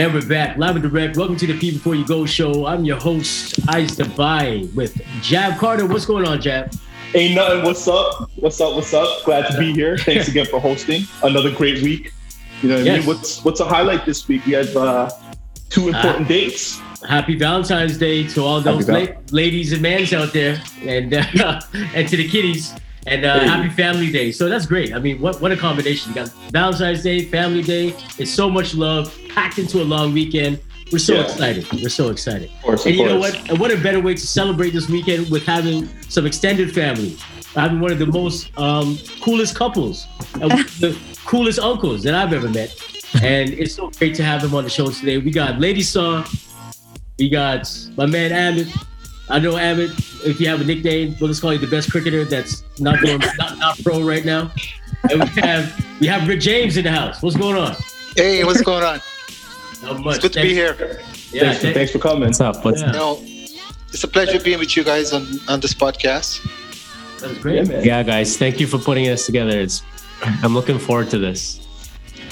And we're back, live and direct. Welcome to the P Before You Go show. I'm your host, Ice Dubai, with Jab Carter. What's going on, Jab? Ain't nothing. What's up? What's up? What's up? Glad to be here. Thanks again for hosting. Another great week. You know what yes. I mean? What's what's a highlight this week? We have uh, two important uh, dates. Happy Valentine's Day to all those la- ladies and mans out there, and uh, and to the kiddies. And uh, happy Family Day. So that's great. I mean, what, what a combination. You got Valentine's Day, Family Day. It's so much love packed into a long weekend. We're so yeah. excited. We're so excited. Of course, of and you course. know what? And what a better way to celebrate this weekend with having some extended family. Having one of the most um, coolest couples, the coolest uncles that I've ever met. And it's so great to have them on the show today. We got Lady Sawh, we got my man Amit, I know Abbott. If you have a nickname, we'll just call you the best cricketer that's not going not, not pro right now. And we have we have Rick James in the house. What's going on? Hey, what's going on? Not much. It's good to be here. Yeah, thanks, for, thanks for coming. What's up? What's yeah. No, it's a pleasure being with you guys on on this podcast. That's great. Yeah, yeah, guys. Thank you for putting us together. It's I'm looking forward to this.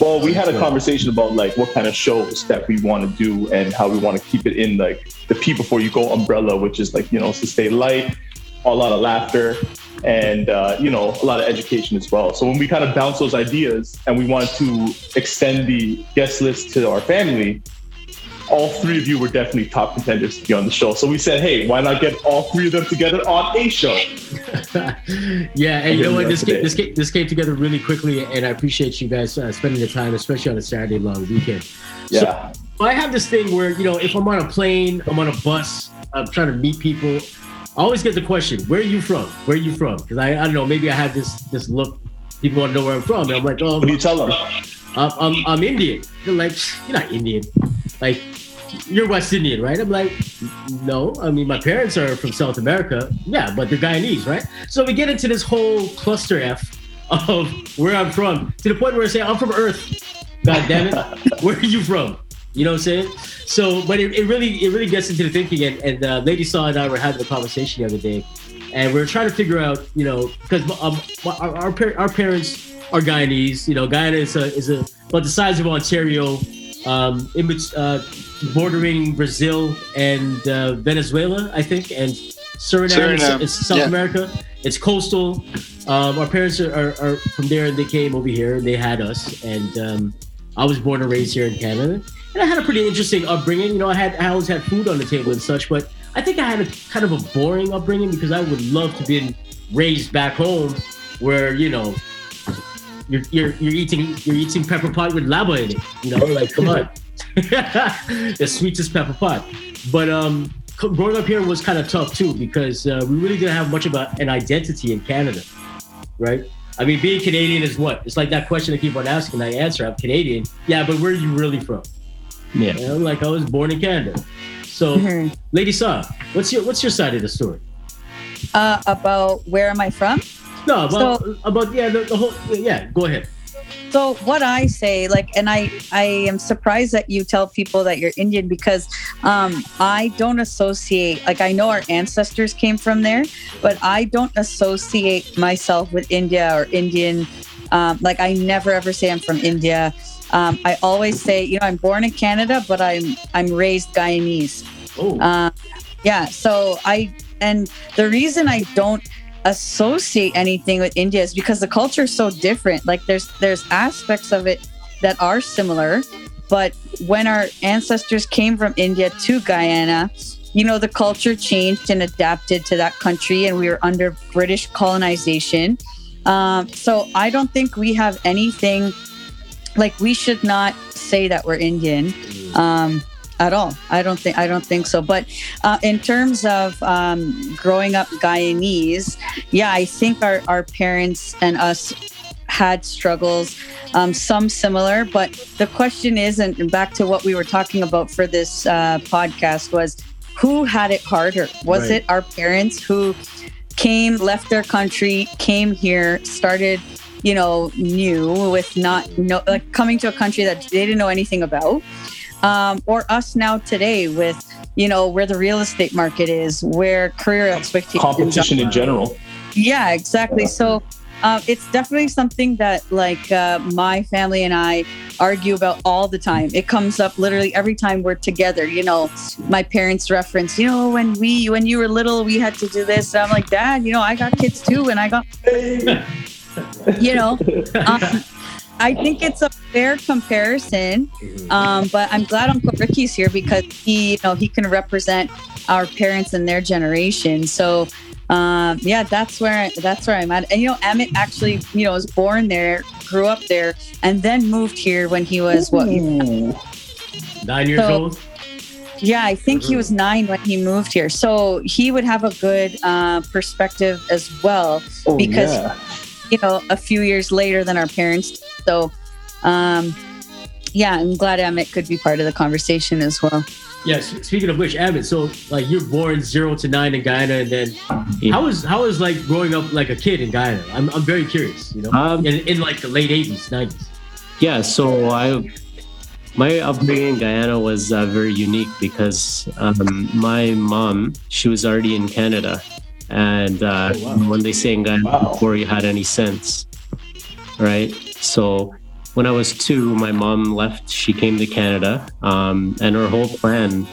Well, we had a conversation about like what kind of shows that we want to do and how we want to keep it in like the P before you go umbrella, which is like you know to stay light, a lot of laughter, and uh, you know a lot of education as well. So when we kind of bounce those ideas and we wanted to extend the guest list to our family, all three of you were definitely top contenders to be on the show. So we said, hey, why not get all three of them together on a show? yeah, and you know what? This came, this, came, this came together really quickly, and I appreciate you guys uh, spending the time, especially on a Saturday long weekend. Yeah. So I have this thing where, you know, if I'm on a plane, I'm on a bus, I'm trying to meet people, I always get the question, where are you from? Where are you from? Because I, I don't know, maybe I have this this look, people want to know where I'm from. And I'm like, oh, what do you tell them? I'm, I'm, I'm Indian. They're like, you're not Indian. Like, you're West Indian, right? I'm like, no. I mean, my parents are from South America. Yeah, but they're Guyanese, right? So we get into this whole cluster F of where I'm from to the point where I say, I'm from Earth. God damn it. where are you from? You know what I'm saying? So, but it, it really it really gets into the thinking. And, and uh, Lady Sawh and I were having a conversation the other day, and we are trying to figure out, you know, because um, our, our, our parents are Guyanese. You know, Guyana is a, is a about the size of Ontario um, in uh, bordering Brazil and uh, Venezuela, I think, and Suriname, Suriname. Is, South yeah. America. It's coastal. Um, our parents are, are, are, from there, and they came over here, and they had us. And um, I was born and raised here in Canada, and I had a pretty interesting upbringing. You know, I had I always had food on the table and such, but I think I had a kind of a boring upbringing because I would love to be raised back home, where you know you're, you're, you're eating you're eating pepper pot with lava in it. You know, like come on, the sweetest pepper pot. But um, growing up here was kind of tough too because uh, we really didn't have much of a, an identity in Canada, right? I mean, being Canadian is what? It's like that question I keep on asking. I answer, I'm Canadian. Yeah, but where are you really from? Yeah, you know, like I was born in Canada. So, mm-hmm. Lady Sawh, what's your what's your side of the story? Uh, about where am I from? No, about so, about yeah, the, the whole yeah. Go ahead. So what I say, like, and I I am surprised that you tell people that you're Indian because um, I don't associate. Like, I know our ancestors came from there, but I don't associate myself with India or Indian. Um, like, I never ever say I'm from India. Um, I always say, you know, I'm born in Canada, but I'm I'm raised Guyanese. Oh. Uh, yeah. So I and the reason I don't associate anything with India is because the culture is so different. Like there's there's aspects of it that are similar, but when our ancestors came from India to Guyana, you know, the culture changed and adapted to that country, and we were under British colonization. Um, so I don't think we have anything like we should not say that we're Indian. Um, at all. I don't think I don't think so. But uh, in terms of um, growing up Guyanese, yeah, I think our our parents and us had struggles, um, some similar. But the question is, and back to what we were talking about for this uh, podcast was, who had it harder? Was right. it our parents who came, left their country, came here, started you know new with not no like coming to a country that they didn't know anything about um, or us now today with you know where the real estate market is, where career expectations, competition in general. Yeah, exactly. So uh, it's definitely something that like uh, my family and I argue about all the time. It comes up literally every time we're together. You know, my parents reference, you know, when we when you were little, we had to do this. And I'm like, Dad, you know, I got kids too, and I got, you know. Um, I think it's a fair comparison, um, but I'm glad Uncle Ricky's here because he, you know, he can represent our parents and their generation. So, um, yeah, that's where that's where I'm at. And you know, Amit actually, you know, was born there, grew up there, and then moved here when he was what? Nine years So- old. Yeah, I think he was nine when he moved here. So he would have a good uh, perspective as well. Oh, because- yeah. You know, a few years later than our parents. So, um, yeah, I'm glad Amit could be part of the conversation as well. Yes. Speaking of which, Abbott. So like you're born zero to nine in Guyana, and then Yeah. how was like growing up like a kid in Guyana? I'm I'm very curious. You know, Um, in, in like the late '80s, '90s. Yeah, so I my upbringing in Guyana was uh, very unique because um, my mom she was already in Canada, and uh, Oh, wow. when they say in Guyana Wow. before you had any sense, right? So when I was two, my mom left. She came to Canada, um, and her whole plan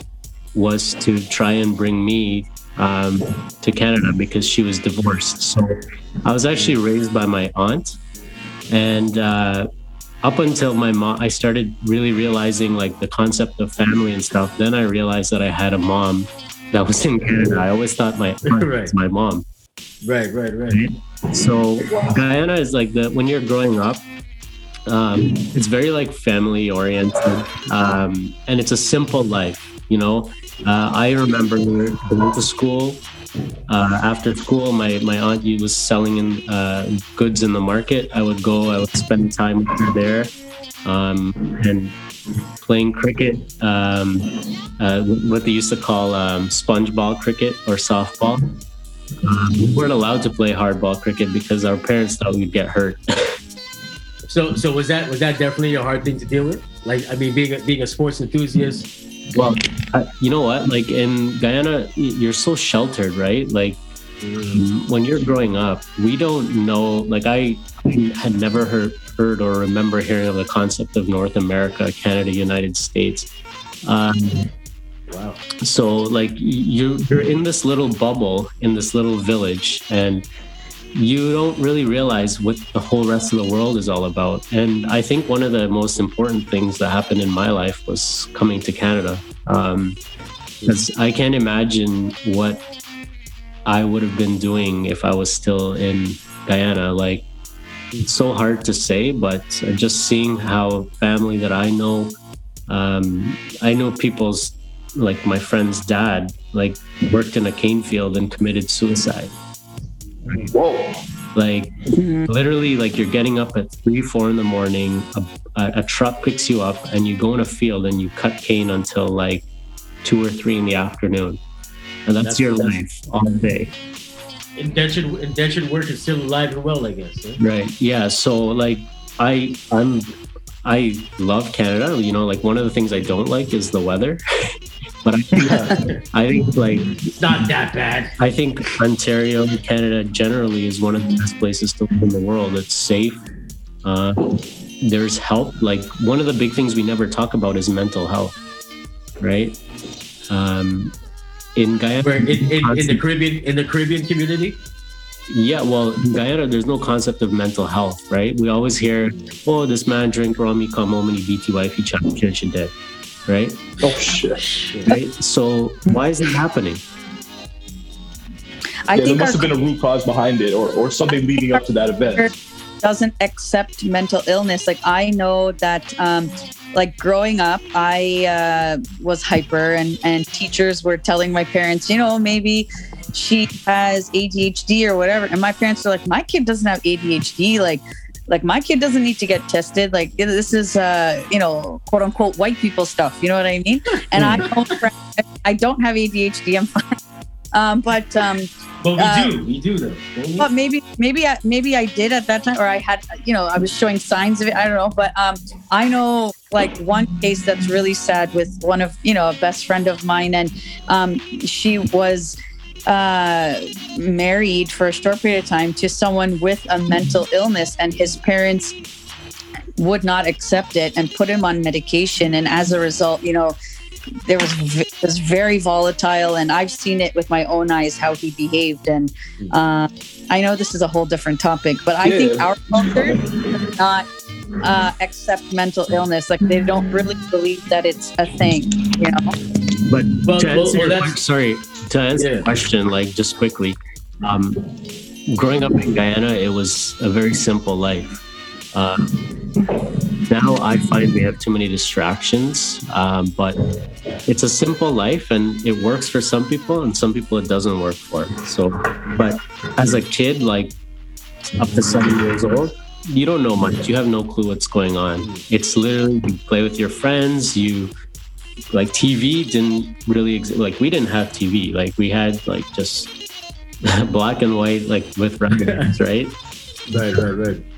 was to try and bring me um, to Canada because she was divorced. So I was actually raised by my aunt, and uh, up until my mom, I started really realizing like the concept of family and stuff. Then I realized that I had a mom that was in Canada. I always thought my aunt Right. was my mom. Right, right, right. So Guyana is like the when you're growing up, um, it's very like family oriented, um, and it's a simple life. You know, uh, I remember going to school. Uh, after school, my my aunt was selling in uh, goods in the market. I would go. I would spend time with her there, um, and playing cricket. Um, uh, what they used to call um, sponge ball cricket or softball. Um, we weren't allowed to play hardball cricket because our parents thought we'd get hurt. So so was that was that definitely a hard thing to deal with? Like I mean, being a, being a sports enthusiast. well, uh, you know what? Like in Guyana, you're so sheltered, right? Like when you're growing up, we don't know. Like I had never heard heard or remember hearing of the concept of North America, Canada, United States. Um, Wow. so like you you're in this little bubble in this little village and you don't really realize what the whole rest of the world is all about and i think one of the most important things that happened in my life was coming to canada because i can't imagine what i would have been doing if i was still in guyana. Like it's so hard to say but just seeing how family that i know um, i know people's like my friend's dad like worked in a cane field and committed suicide. Whoa. like literally like you're getting up at three four in the morning a, a, a truck picks you up and you go in a field and you cut cane until like two or three in the afternoon and that's, That's- your that's- life all day Indentured indentured work is still alive and well, I guess. huh? right yeah so like i i'm i love canada you know like one of the things i don't like is the weather but i think i think like It's not that bad. I think Ontario, Canada, generally is one of the best places to live in the world. It's safe. Uh, there's help. Like one of the big things we never talk about is mental health, right? Um, in Guyana, Where in, in, in the Caribbean in the Caribbean community. yeah, well, in Guyana, there's no concept of mental health, right? We always hear, "Oh, this man drank rum, he come home and he beat your wife, he shot your kid, she dead," right? Oh shit. Right. So why is it happening? I Yeah, there think our must have been a root cause behind it, or, or something leading up to that event. doesn't accept mental illness. Like I know that, um, like growing up, I uh, was hyper, and and teachers were telling my parents, you know, maybe she has ADHD or whatever, and my parents are like, my kid doesn't have ADHD, like. Like my kid doesn't need to get tested. Like this is, uh, you know, quote unquote white people stuff. You know what I mean? And I don't, I don't have ADHD. I'm fine. Um, but um, But we Uh, do, we do though. we? but maybe maybe I, maybe I did at that time, or I had you know I was showing signs of it. I don't know, but um, I know like one case that's really sad with one of you know a best friend of mine, and um, she was uh, married for a short period of time to someone with a mental illness, and his parents would not accept it and put him on medication. And as a result, you know, there was v- was very volatile, and I've seen it with my own eyes how he behaved. And uh, I know this is a whole different topic, but I Yeah. think our culture does not uh, accept mental illness. Like they don't really believe that it's a thing. You know. But Well, to well, answer well, your that's- sorry, to answer Yeah. the question, like just quickly, um, growing up in Guyana, it was a very simple life. Um, now I find we have too many distractions, um, but it's a simple life and it works for some people, and some people it doesn't work for. So, but as a kid, like up to seven years old, you don't know much. You have no clue what's going on. It's literally you play with your friends. You like TV didn't really exist. Like we didn't have TV. Like we had like just black and white, like with renders, right? Right, right, right.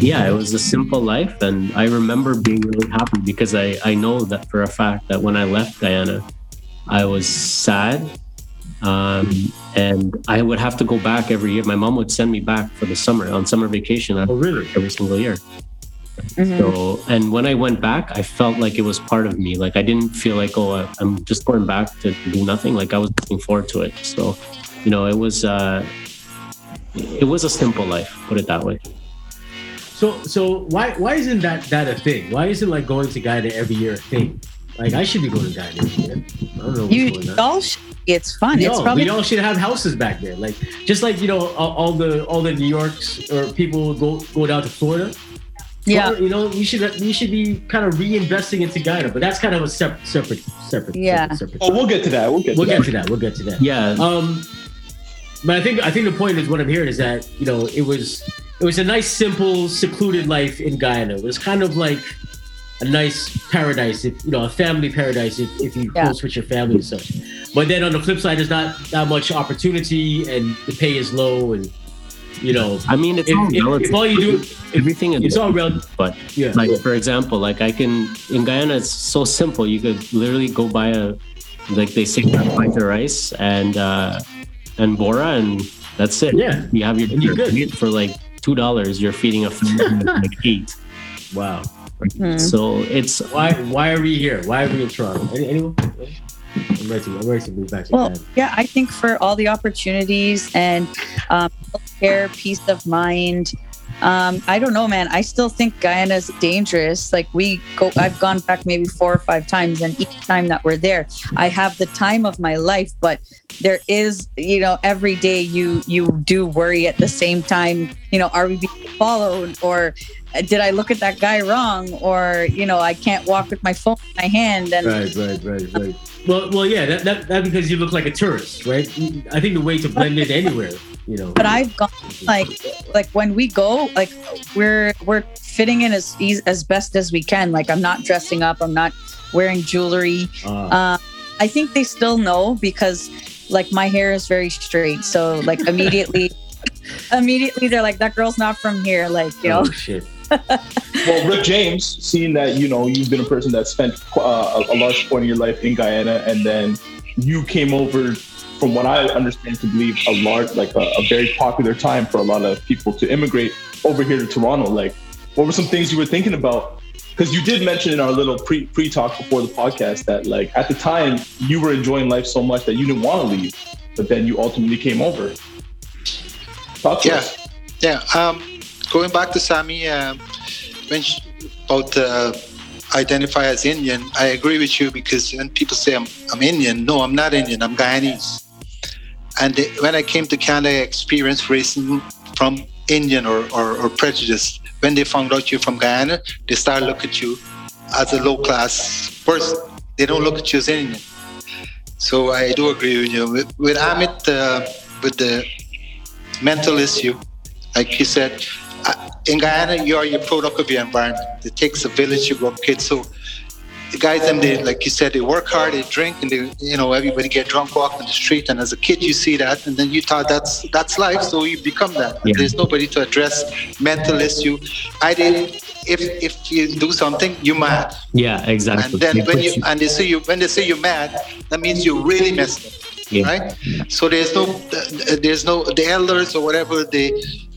Yeah, it was a simple life, and I remember being really happy because I I know that for a fact that when I left Guyana, I was sad. Um, and I would have to go back every year. My mom would send me back for the summer on summer vacation Oh, really? every single year. Mhm. So, and when I went back, I felt like it was part of me. Like I didn't feel like, oh, I- I'm just going back to do nothing. Like I was looking forward to it. So, you know, it was, uh, it was a simple life. Put it that way. So, so why why isn't that that a thing? Why isn't like going to Guyana every year a thing? Like I should be going to Guyana every year. I don't know what's You going on. all should, it's fun. We it's all, probably we all should have houses back there, like just like you know all, all the all the New Yorks or people go go down to Florida. yeah. Florida, you know we should we should be kind of reinvesting into Guyana, but that's kind of a separate separate separate. Yeah. separate, separate Oh, we'll get to that. We'll get to we'll that. get to that. We'll get to that. Yeah. Um, but I think I think the point is what I'm hearing is that you know it was it was a nice, simple, secluded life in Guyana. It was kind of like a nice paradise, if you know, a family paradise if, if you Yeah. close with your family and such. But then on the flip side, there's not that much opportunity, and the pay is low, and you know, I mean, it's if, all if, relative. if all you do, if, Everything is it's all real. but Yeah. like for example like i can in guyana it's so simple you could literally go buy a like they say buy the rice and uh and bora and that's it Yeah. you have your And you're dinner. good. For like two dollars you're feeding a family of like eight Wow. Hmm. so it's Why why are we here? Why are we in Toronto? Any, anyone? I'm ready to I'm ready to move back to Well, Guyana. yeah, I think for all the opportunities and um, healthcare, peace of mind. Um, I don't know, man. I still think Guyana's dangerous. Like we go, I've gone back maybe four or five times, and each time that we're there, I have the time of my life. But there is, you know, every day you you do worry at the same time. You know, are we being followed, or did I look at that guy wrong, or you know, I can't walk with my phone in my hand, and Right, right, right, right. Well, well, yeah, that, that, that because you look like a tourist, right? I think the way to blend in anywhere, you know. but I've gone like like when we go like we're we're fitting in as as best as we can. Like i'm not dressing up. I'm not wearing jewelry. Uh, uh, i think they still know because like my hair is very straight. So like immediately immediately they're like that girl's not from here like you know? oh, shit. Well, Rick James, seeing that you know you've been a person that spent uh, a, a large point of your life in Guyana, and then you came over, from what I understand to believe, a large, like a, a very popular time for a lot of people to immigrate over here to Toronto. Like, what were some things you were thinking about? Because you did mention in our little pre pre talk before the podcast that like at the time you were enjoying life so much that you didn't want to leave, but then you ultimately came over. Talk Yeah. us. Yeah. Um, going back to Sammy, um, when she, about uh, identify as Indian, I agree with you because when people say I'm, I'm Indian, no, I'm not Indian. I'm Guyanese. And when I came to Canada, I experienced racism from Indian or, or, or prejudice. When they found out you're from Guyana, they start look at you as a low class person. They don't look at you as Indian. So I do agree with you. With, with Amit, uh, with the mental issue, like you said, uh, in Guyana, you are your product of your environment. It takes a village to grow kids. So the guys, them, they, like you said, they work hard, they drink, and they, you know, everybody get drunk walking the street. And as a kid, you see that, and then you thought that's that's life, so you become that. Yeah. There's nobody to address mental issue. I did. If if you do something, you mad, yeah exactly and then when you and they say you when they say you're mad, that means you're really messed up. Yeah. right? So there's no, there's no the elders or whatever. They,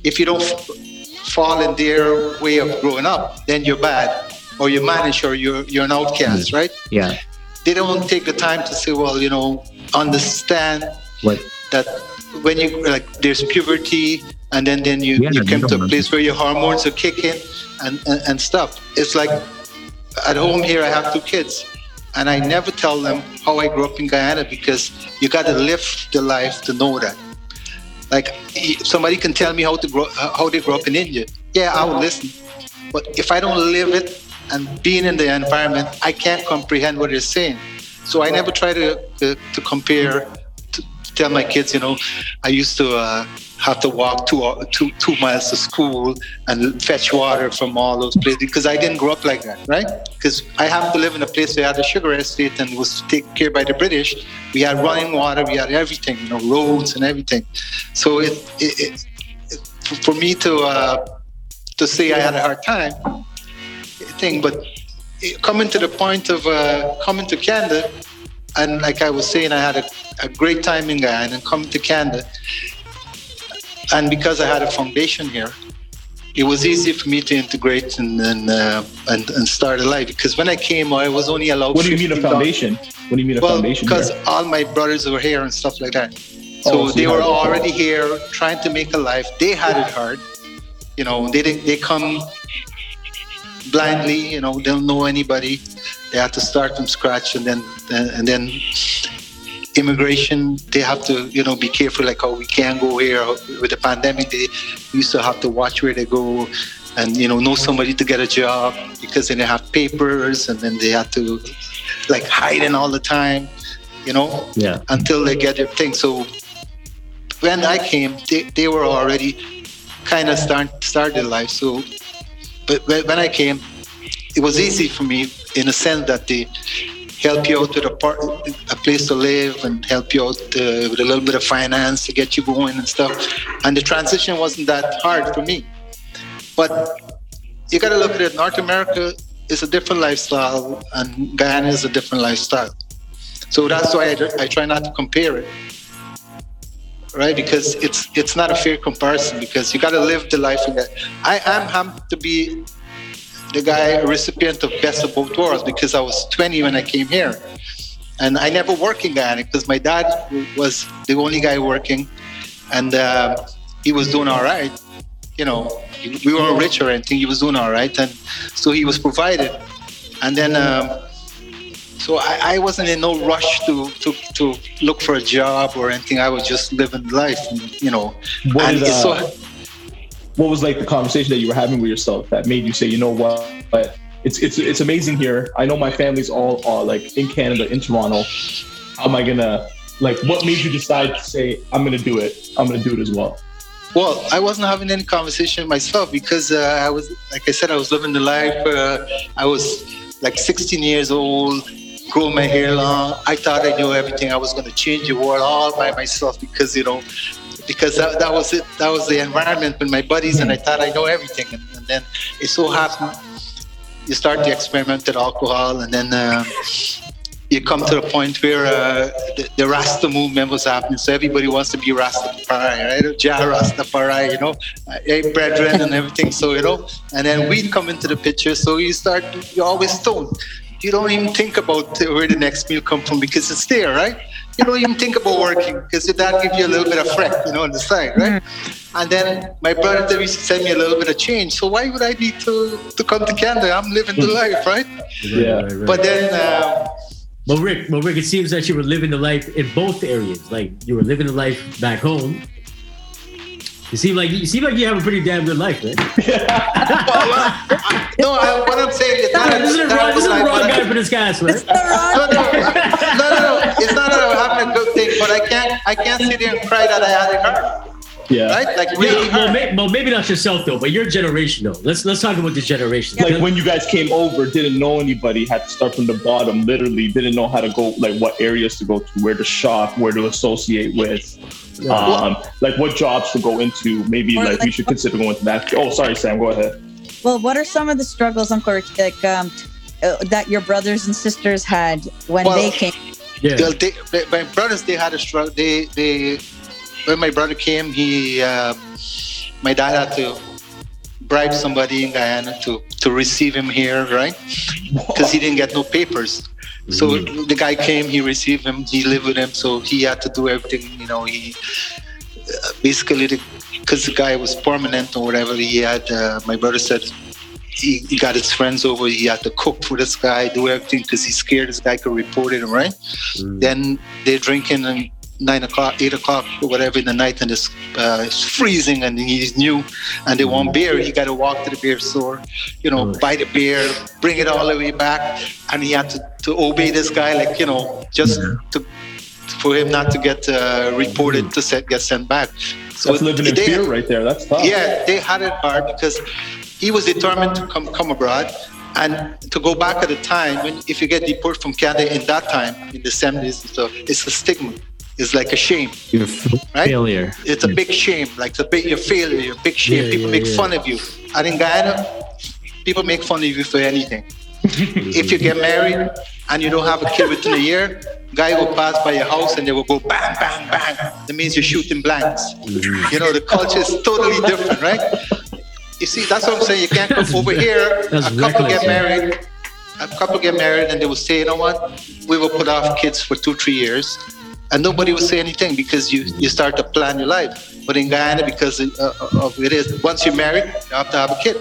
if you don't fall in their way of growing up, then you're bad, or you're managed, or you're you're an outcast, right? Yeah. They don't take the time to say, well, you know, understand What? that when you like there's puberty and then then you, Yeah, you you come to a place where your hormones are kicking and, and and stuff it's like at home here i have two kids and i never tell them how i grew up in guyana because you got to live the life to know that like somebody can tell me how to grow how they grew up in india yeah i will listen but if i don't live it and being in the environment i can't comprehend what they're saying so i never try to to, to compare tell my kids you know i used to uh, have to walk two, two, two miles to school and fetch water from all those places because I didn't grow up like that, right? Because I happened to live in a place where I had a sugar estate and was taken care by the British. We had running water, we had everything, you know, roads and everything. So it, it, it for me to uh, to say I had a hard time, thing, but coming to the point of uh, coming to Canada, and like I was saying, I had a, a great time in Guyana and coming to Canada and because I had a foundation here, it was easy for me to integrate and and, uh, and, and start a life. Because when I came, I was only allowed. What do you mean a $15. foundation? What do you mean a Well, foundation? because all my brothers were here and stuff like that. So, Oh, so they were already here trying to make a life. They had it hard. You know, they didn't. They come blindly. You know, they don't know anybody. They have to start from scratch, and then uh, and then immigration. They have to, you know, be careful. Like, oh, we can't go here oh, with the pandemic. They used to have to watch where they go, and you know, know somebody to get a job because they didn't have papers, and then they had to like hiding all the time. You know, Yeah. until they get their thing. So when I came, they, they were already kind of start started life. So, but when I came, it was easy for me in a sense that they help you out with a part, a place to live, and help you out uh, with a little bit of finance to get you going and stuff. And the transition wasn't that hard for me. But you got to look at it. North America is a different lifestyle, and Guyana is a different lifestyle. So that's why I, I try not to compare it, right? Because it's it's not a fair comparison because you got to live the life that. I am happy to be the guy recipient of best of both worlds because I was 20 when I came here, and I never worked in Guyana because my dad was the only guy working, and uh, he was doing all right. You know, we weren't rich or anything. He was doing all right, and so he was provided. And then. Um, so I, I wasn't in no rush to, to to look for a job or anything. I was just living life, and, you know. What and did, it's so uh, what was like the conversation that you were having with yourself that made you say, you know what, but it's it's it's amazing here. I know my family's all uh, like in Canada, in Toronto. How am I gonna like? What made you decide to say I'm gonna do it? I'm gonna do it as well. Well, I wasn't having any conversation myself because uh, I was, like I said, I was living the life. Uh, I was like 16 years old, growing my hair long. I thought I knew everything. I was going to change the world all by myself because you know, because that, that was it. That was the environment with my buddies, and I thought I know everything. And, and then it so happened you start to experiment with alcohol, and then. Uh, you come to the point where uh, the, the Rasta movement was happening, so everybody wants to be Rastafari, right? Jah Rastafari, you know, hey brethren and everything. So you know, and then weed come into the picture. So you start, you're always stoned. You don't even think about where the next meal come from because it's there, right? You don't even think about working because that gives you a little bit of fret, you know, on the side, right? And then my brother there used to send me a little bit of change. So why would I need to to come to Canada? I'm living the life, right? Yeah. right, right. But then. Uh, Well, Rick, well, Rick, it seems that you were living the life in both areas. Like you were living the life back home. You seem like you seem like you have a pretty damn good life, man. no, I, what I'm saying is not. this is the wrong, this is the wrong what I- guy for this cast, man. no, no, no, no, no. It's not that I'm having a good thing, but I can't, I can't sit there and cry that I had it hard, Yeah. right? Like really Yeah, well, may, well, maybe not yourself though, but your generation though. Let's let's talk about the generation. Like when you guys came over, didn't know anybody, had to start from the bottom. Literally, didn't know how to go, like what areas to go to, where to shop, where to associate with. Um, like what jobs to go into. Maybe like like- you should consider going to that. Oh, sorry, Sam. Go ahead. Well, what are some of the struggles, Uncle Rick, like um, uh, that your brothers and sisters had when Well, they came? Yeah. They, they- my brothers they had a struggle. They they when my brother came, he um, my dad had to bribe somebody in Guyana to to receive him here, right? Because he didn't get no papers. So the guy came, he received him, he lived with him, so he had to do everything. You know, he uh, basically because the guy was permanent or whatever. He had uh, my brother said he, he got his friends over. He had to cook for this guy, do everything because he's scared this guy could report him, right? Then they're drinking and nine o'clock, eight o'clock, or whatever in the night, and it's, uh, it's freezing, and he's new, and they want beer. He got to walk to the beer store, you know, buy the beer, bring it all the way back, and he had to, to obey this guy, like you know, just to for him not to get uh, reported to set, get sent back. So That's living in they- fear right there. That's tough. yeah, they had it hard because he was determined to come come abroad and to go back at the time when if you get deported from Canada in that time in the 70s and stuff, it's a stigma. It's like a shame. You're Right? failure. It's a big shame. Like it's a big, you're failure. You're a big shame. Yeah, people yeah, make yeah. fun of you. And in Guyana, people make fun of you for anything. if you get married and you don't have a kid within a year, guy will pass by your house and they will go bang, bang, bang. That means you're shooting blanks. Mm-hmm. You know, the culture is totally different, right? You see, that's what I'm saying. You can't come over here. That's a couple reckless, get married. A couple get married and they will say, you know what? We will put off kids for two, three years. And nobody will say anything because you, you start to plan your life. But in Guyana, because uh, uh, of it is, once you're married, you have to have a kid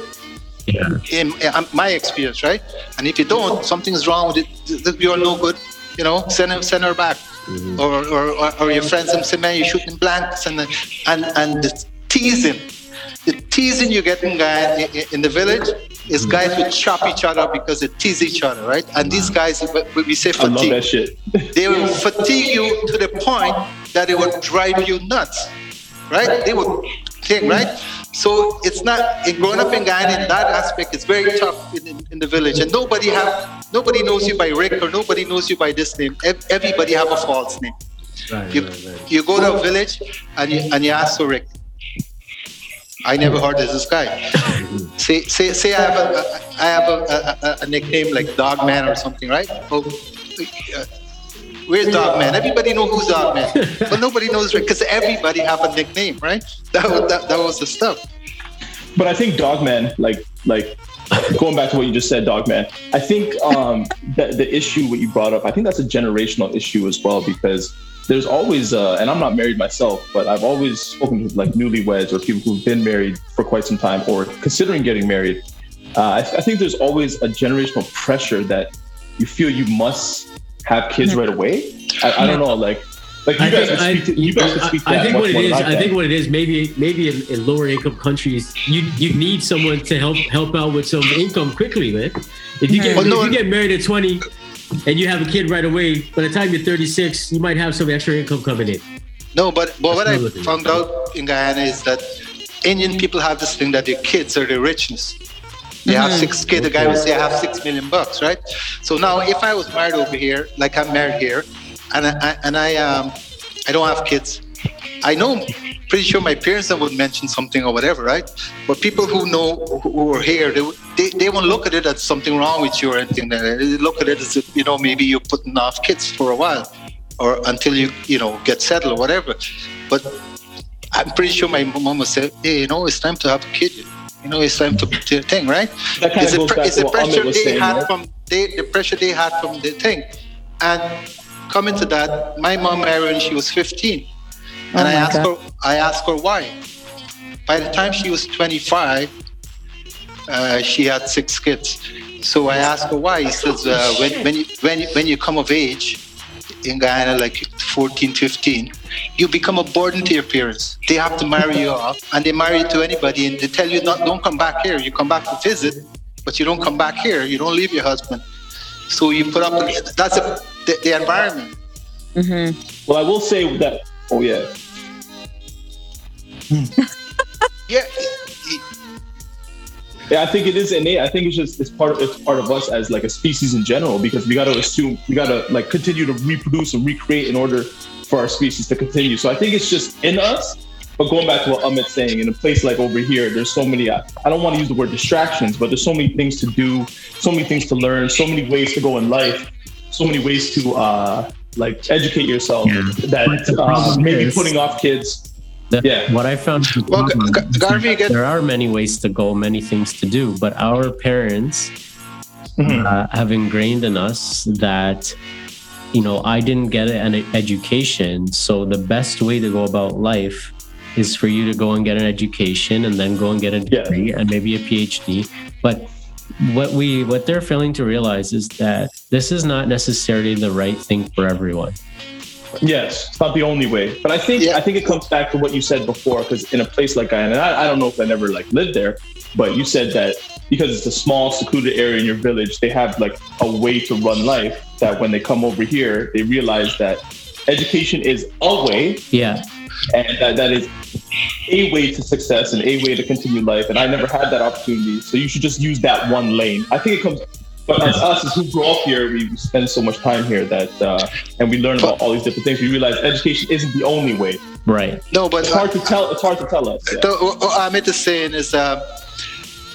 Yeah. in, in uh, my experience, right? And if you don't, something's wrong with it. You're no good. You know, send her, send her back, mm-hmm. or, or, or or your friends say, man, you're shooting blanks, and and and the teasing, the teasing you get in guy in, in the village is hmm. guys who chop each other because they tease each other, right? And these guys, we- say I love fatigue that shit. they will fatigue you to the point that it will drive you nuts, right? They would think, right? So it's not in growing up in Guyana in that aspect. It's very tough in, in, in the village, and nobody have nobody knows you by Rick or nobody knows you by this name. Everybody have a false name. Right, You, right, right. you go to a village and you and you ask for Rick. I never heard of this guy. say say say I have a I have a, a, a- nickname like Dog Man or something, right? Oh, uh, where's Dogman? Everybody know who's Dog Man, but nobody knows because everybody have a nickname, right? That was that, that was the stuff. But I think Dogman, like like going back to what you just said, Dog Man, I think um, the the issue what you brought up, I think that's a generational issue as well because there's always, uh, and I'm not married myself, but I've always spoken to like newlyweds or people who've been married for quite some time or considering getting married. Uh, I, I think there's always a generational pressure that you feel you must have kids right away. I, I don't know, like. Like you I guys, think, I, speak to, you guys I- speak to I that think what it is, more is, I think what it is, maybe maybe in, in lower income countries, you you need someone to help help out with some income quickly, man. If you get Well, no, if you get married at 20 and you have a kid right away, by the time you're 36, you might have some extra income coming in. No, but but what I found out in Guyana is that Indian people have this thing that their kids are their richness. They have six kids. The guy would say, "I have six million bucks," right? So now, if I was married over here, like I'm married here, and I, and I um I don't have kids, I know pretty sure my parents would mention something or whatever, right? But people who know who who are here, they, they, they won't look at it as something wrong with you or anything. They look at it as if, you know maybe you're putting off kids for a while, or until you you know get settled or whatever. But I'm pretty sure my mom would say, hey, you know, it's time to have a kid. You know, it's time to to thing, right? That kind It's of the, goes pre- back it's to the pressure they saying. had right? from they, the pressure they had from the thing, and coming to that, my mom married when she was 15, and oh I my asked God. her, I asked her why. By the time she was 25, uh, she had six kids. So I asked her why. He says, uh, when, when, you, when, you, when you come of age in Guyana, like 14, 15, you become a burden to your parents. They have to marry you off, and they marry you to anybody, and they tell you, not, don't come back here. You come back to visit, but you don't come back here. You don't leave your husband. So you put up, that's a, the, the environment. Mm-hmm. Well, I will say that. Oh yeah, Yeah, yeah. I think it is innate. I think it's just it's part of it's part of us as like a species in general because we got to assume we got to like continue to reproduce and recreate in order for our species to continue. So I think it's just in us. But going back to what Amit's saying, in a place like over here, there's so many. I I don't want to use the word distractions, but there's so many things to do, so many things to learn, so many ways to go in life, so many ways to uh, like educate yourself Yeah. that uh, maybe is- putting off kids. The- Yeah. What I found Well, G- problem G- is Garvey, get- there are many ways to go, many things to do, but our parents Mhm. uh, have ingrained in us that you know I didn't get an education, so the best way to go about life is for you to go and get an education and then go and get a Yeah. degree and maybe a PhD. But what we what they're failing to realize is that this is not necessarily the right thing for everyone. Yes, it's not the only way, but I think Yeah. I think it comes back to what you said before. Because in a place like Guyana, and I, I don't know if I never like lived there, but you said that because it's a small, secluded area in your village, they have like a way to run life. That when they come over here, they realize that education is a way, Yeah, and that, that is a way to success and a way to continue life. And I never had that opportunity, so you should just use that one lane. I think it comes. But as us as who grow up here, we spend so much time here that, uh, and we learn about all these different things. We realize education isn't the only way. right. No, but It's hard to tell. It's hard to tell us. yeah. the, what Amit is saying is uh,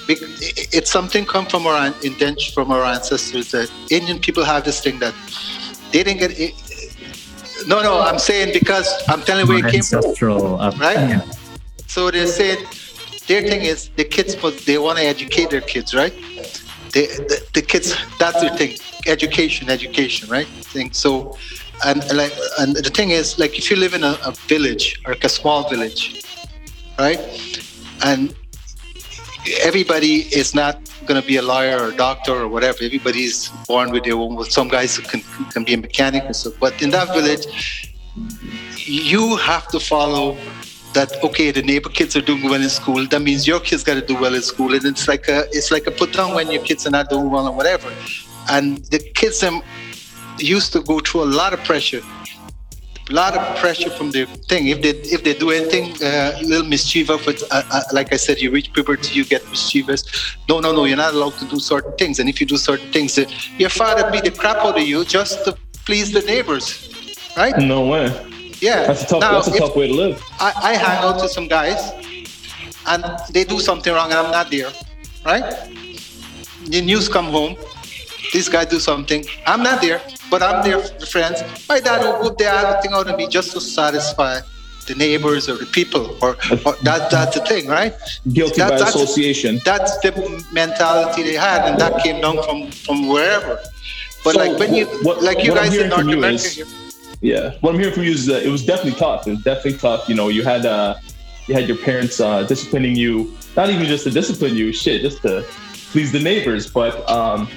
it's something come from our an- intention from our ancestors that Indian people have this thing that they didn't get. It, no, no, I'm saying because I'm telling where it came from. Ancestral, up, Right? yeah. So they said their thing is the kids, but they want to educate their kids, right? The, the kids, that's their thing. Education, education, right? So, and like, and the thing is, like, if you live in a, a village or like a small village, right, and everybody is not going to be a lawyer or a doctor or whatever. Everybody's born with their own. Some guys can can be a mechanic and stuff. But in that village, you have to follow that okay the neighbor kids are doing well in school that means your kids got to do well in school and it's like a it's like a put down when your kids are not doing well or whatever. And the kids um, used to go through a lot of pressure a lot of pressure from the thing. If they if they do anything uh, a little mischievous but uh, uh, like i said you reach puberty you get mischievous. No no no you're not allowed to do certain things. And if you do certain things your father beat the crap out of you just to please the neighbors right? No way. Yeah That's a tough. Now, that's a tough way to live. I, I hang out with some guys and they do something wrong and I'm not there, right? The news come home, this guy do something, I'm not there, but I'm there for the friends. My dad will whoop the other thing out of me just to satisfy the neighbors or the people, or, or that that's the thing, right? Guilty That- by that's- association. That's the mentality they had, and that came down from from wherever. But So, like when you, what- like you guys in North America, Yeah. What I'm hearing from you is that it was definitely tough. It was definitely tough. You know, you had uh, you had your parents uh, disciplining you, not even just to discipline you, shit, just to please the neighbors. But um,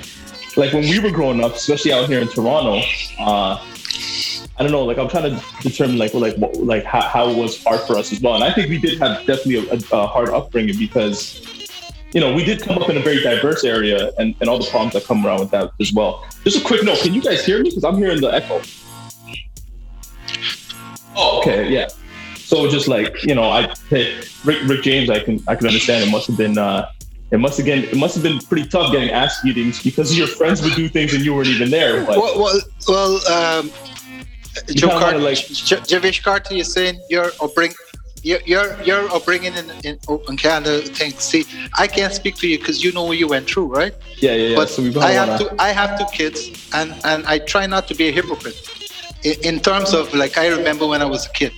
like when we were growing up, especially out here in Toronto, uh, I don't know. Like I'm trying to determine like like what, like how, how it was hard for us as well. And I think we did have definitely a, a hard upbringing because you know we did come up in a very diverse area and, and all the problems that come around with that as well. Just a quick note: Can you guys hear me? Because I'm hearing the echo. Oh, okay, yeah. So just like you know, I Rick, Rick James, I can I can understand. It must have been uh, it must again it must have been pretty tough getting ass beatings because your friends would do things and you weren't even there. But Well, well, well um, Joe kinda Carter, wanna, like- J- Javish Carter is saying you're or bring. You're, you're, you're upbringing in, in, in Canada thing. See, I can't speak for you because you know what you went through, right? yeah, yeah, yeah. but so I have wanna, two. I have two kids, and and I try not to be a hypocrite. In, terms of like, I remember when I was a kid,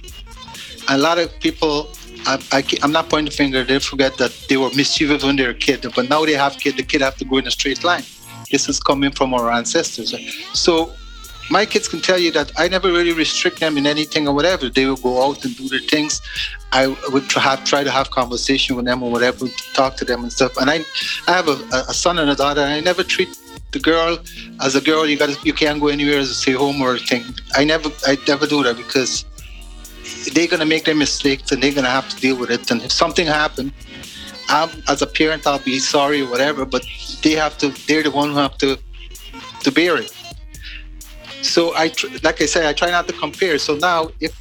a lot of people. I, I, am not pointing the finger. They forget that they were mischievous when they were a kid, but now they have kid. The kid have to go in a straight line. This is coming from our ancestors. So my kids can tell you that I never really restrict them in anything or whatever. They will go out and do their things. I would have, try to have conversation with them or whatever, talk to them and stuff. And I, I have a, a son and a daughter, and I never treat the girl as a girl. You got you can't go anywhere as a stay home or thing. I never, I never do that because they're gonna make their mistakes and they're gonna have to deal with it. And if something happened, I'm, as a parent, I'll be sorry or whatever. But they have to. They're the one who have to to bear it. So I, like I said, I try not to compare. So now, if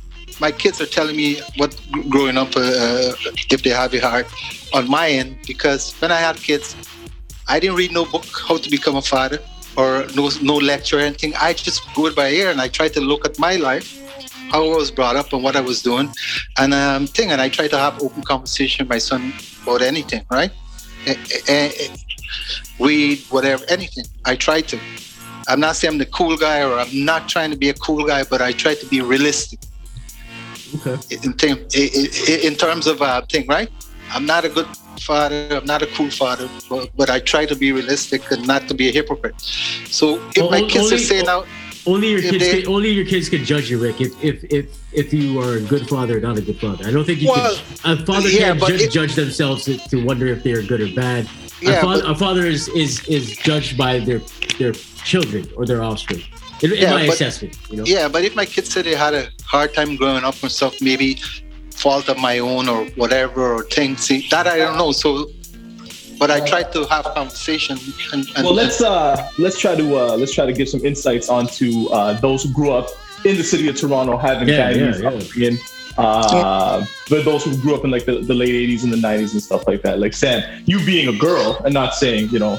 my kids are telling me what growing up, uh, if they have it hard, on my end, because when I had kids, I didn't read no book how to become a father or no no lecture or anything. I just go it by ear and I try to look at my life, how I was brought up and what I was doing, and um, thing. And I try to have open conversation with my son about anything, right? Eh, eh, eh, read whatever, anything. I try to I'm not saying I'm the cool guy or I'm not trying to be a cool guy, but I try to be realistic. Okay. In, in, in terms of uh, thing, right? I'm not a good father. I'm not a cool father, but, but I try to be realistic and not to be a hypocrite. So if Well, my only- kids are saying out, Only your kids, they- can, only your kids can judge you, Rick. If if if if you are a good father or not a good father, I don't think you Well, can. A father yeah, can't but ju- it- judge themselves to, to wonder if they're good or bad. a, Yeah, father, but- a father is, is is judged by their their children or their offspring. In, in Yeah, my but- assessment, you know. yeah, but if my kids said they had a hard time growing up and stuff, maybe fault of my own or whatever or things see, that I don't know. So, but I try to have conversation and, and Well, let's uh, let's try to uh, let's try to give some insights onto uh, those who grew up in the city of Toronto, having Yeah, Chinese yeah, yeah. upbringing. Uh, but those who grew up in like the, the late 80s and the 90s and stuff like that. Like Sam, you being a girl and not saying, you know,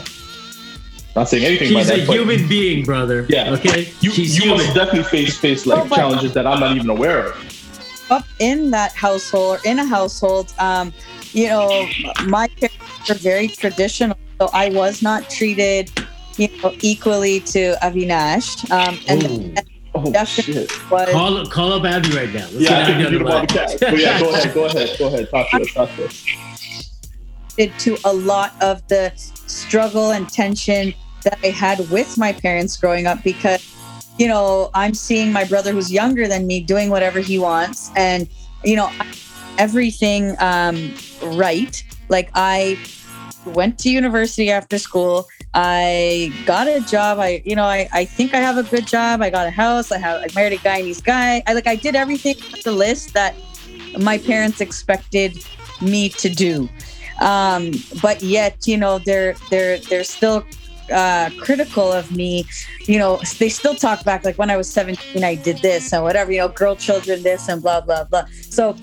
not saying anything She's about a that. but human being, brother. Yeah. Okay. You, She's you human. must definitely face face like Oh, but- challenges that I'm not even aware of. Up in that household or in a household, um, you know, my parents were very traditional. So I was not treated, you know, equally to Avinash. Um, and Ooh. Oh shit! was Call call up Abby right now. Let's Yeah, get Abby on the to line. podcast. But yeah, go ahead, go ahead, go ahead. Talk to us, talk to us. connected to a lot of the struggle and tension that I had with my parents growing up because, you know, I'm seeing my brother who's younger than me doing whatever he wants. And, you know, everything um, right. Like I went to university after school. I got a job. I, you know, I, I think I have a good job. I got a house. I have, I married a Guyanese guy. I like, I did everything the list that my parents expected me to do um, but yet you know they're they're they're still uh, critical of me you know they still talk back like when i was 17 i did this and whatever you know girl children this and blah blah blah. So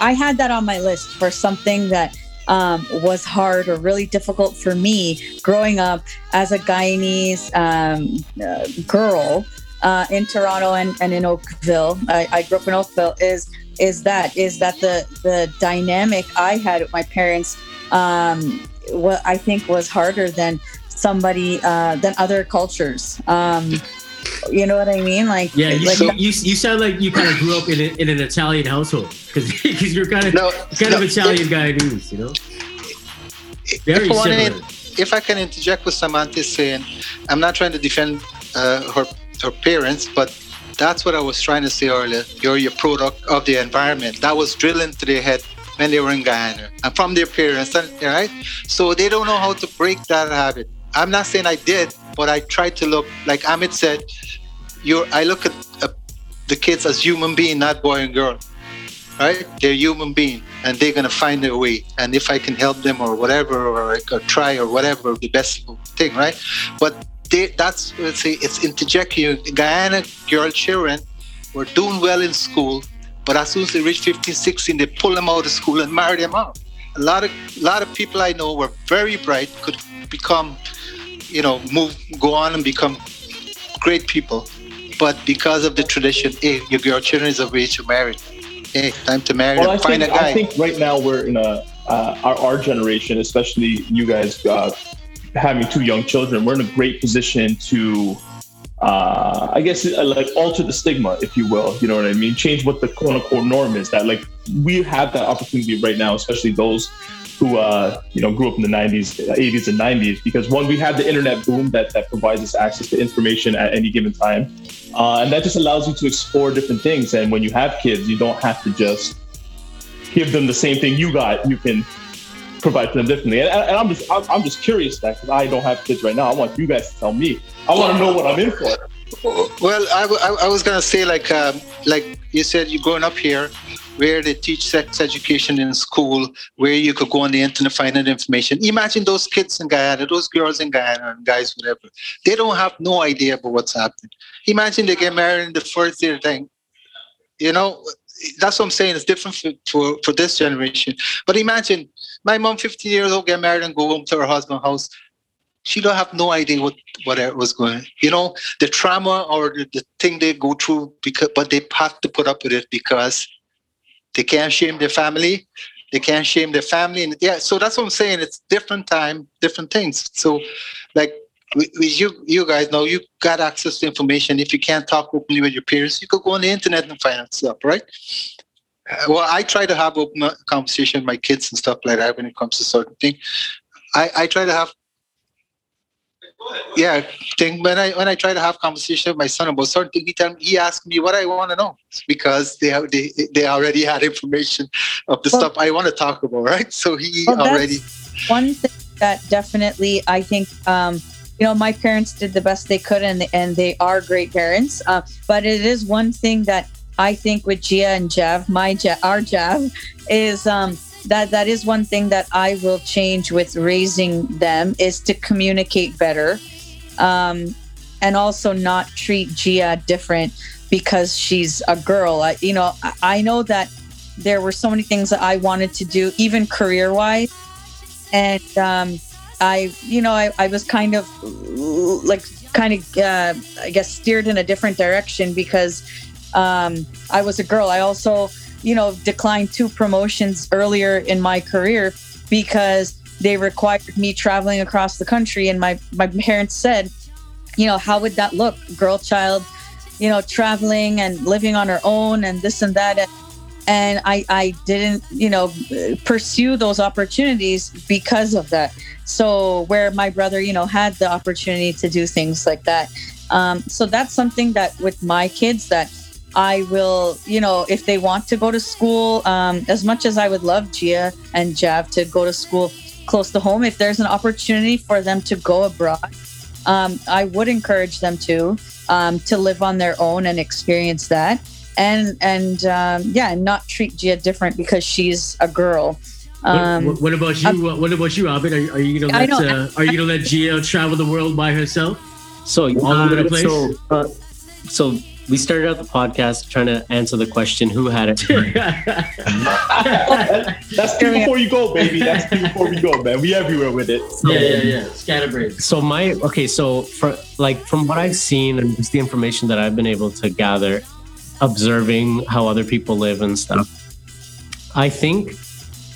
i had that on my list for something that um, was hard or really difficult for me growing up as a guyanese um, uh, girl uh, in toronto and, and in oakville. I, I grew up in oakville. Is is that is that the the dynamic I had with my parents um what I think was harder than somebody uh than other cultures um you know what I mean like Yeah, you, like you, you you sound like you kind of grew up in, a, in an Italian household because you're kind of no, kind no, of Italian Guyanese, you know. Very if I wanna- similar. if I can interject with Samantha saying, I'm not trying to defend uh, her her parents, but that's what I was trying to say earlier. You're your product of the environment. That was drilled into their head when they were in Guyana and from their parents, and- right? So they don't know how to break that habit. I'm not saying I did, but I tried to look like Amit said. You're. I look at uh, the kids as human being, not boy and girl right? They're human being and they're gonna find their way. And if I can help them or whatever, or could try or whatever, the best thing, right? But they, that's let's say it's interjecting. Guyana girl children were doing well in school, but as soon as they reach 15, 16, they pull them out of school and marry them out. A lot of a lot of people I know were very bright, could become, you know, move, go on and become great people. But because of the tradition, hey, your girl children is of age to marry. Hey, time to marry Well, them. I Find think, a guy. I think right now we're in a uh, our, our generation, especially you guys uh, having two young children, we're in a great position to, uh, I guess, uh, like alter the stigma, if you will. You know what I mean? Change what the quote unquote norm is. That like we have that opportunity right now, especially those who uh, you know grew up in the 90s, 80s, and 90s, because one, we have the internet boom that that provides us access to information at any given time. Uh, and that just allows you to explore different things. And when you have kids, you don't have to just give them the same thing you got. You can provide for them differently. And, and I'm just I'm, I'm just curious that because I don't have kids right now. I want you guys to tell me. I want to know what I'm in for. Well, I was gonna say like um, like you said, you're growing up here, where they teach sex education in school, where you could go on the internet find that information. Imagine those kids in Guyana, those girls in Guyana, and guys, whatever. They don't have no idea about what's happening. Imagine they get married in the first year thing. You know, that's what I'm saying. It's different for, for, for this generation. But imagine my mom, 15 years old, get married and go home to her husband's house. She don't have no idea what what was going. On. You know, the trauma or the, the thing they go through because but they have to put up with it because they can't shame their family they can't shame their family and yeah so that's what i'm saying it's different time different things so like with, you you guys know you got access to information. If you can't talk openly with your peers, you could go on the internet and find out stuff, right? Uh, well, I try to have open conversation with my kids and stuff like that when it comes to certain things. I, I try to have yeah thing when i when i try to have conversation with my son about certain things he tell me he asks me what i want to know because they have they, they already had information of the Well- stuff i want to talk about right so he Well, already one thing that definitely I think um, you know my parents did the best they could and and they are great parents. Uh, but it is one thing that I think with Gia and Jeff, my Jav, our Jeff is um, that that is one thing that I will change with raising them is to communicate better, um, and also not treat Gia different because she's a girl. I, you know, I, I know that there were so many things that I wanted to do, even career wise and um, I, you know, I, I was kind of like kind of, uh, I guess, steered in a different direction because um, I was a girl. I also, you know, declined two promotions earlier in my career because they required me traveling across the country, and my my parents said, you know, how would that look, girl child, you know, traveling and living on her own and this and that. And, I, I didn't you know pursue those opportunities because of that so where my brother you know had the opportunity to do things like that um, so that's something that with my kids that i will you know if they want to go to school um, as much as i would love gia and jav to go to school close to home if there's an opportunity for them to go abroad um, i would encourage them to um, to live on their own and experience that and and um, yeah, and not treat Gia different because she's a girl. What- Um, what, what about you? what, what about you, Albert? Are, you- are you gonna let know- uh, Are you gonna let Gia travel the world by herself? So All over the uh, place? So, uh, so we started out the podcast trying to answer the question: Who had it? That's two before you go, baby. That's two before we go, man. We everywhere with it. yeah, yeah, yeah. Scatterbrains. So my okay, so for like from what I've seen and just the information that I've been able to gather, observing how other people live and stuff, I think,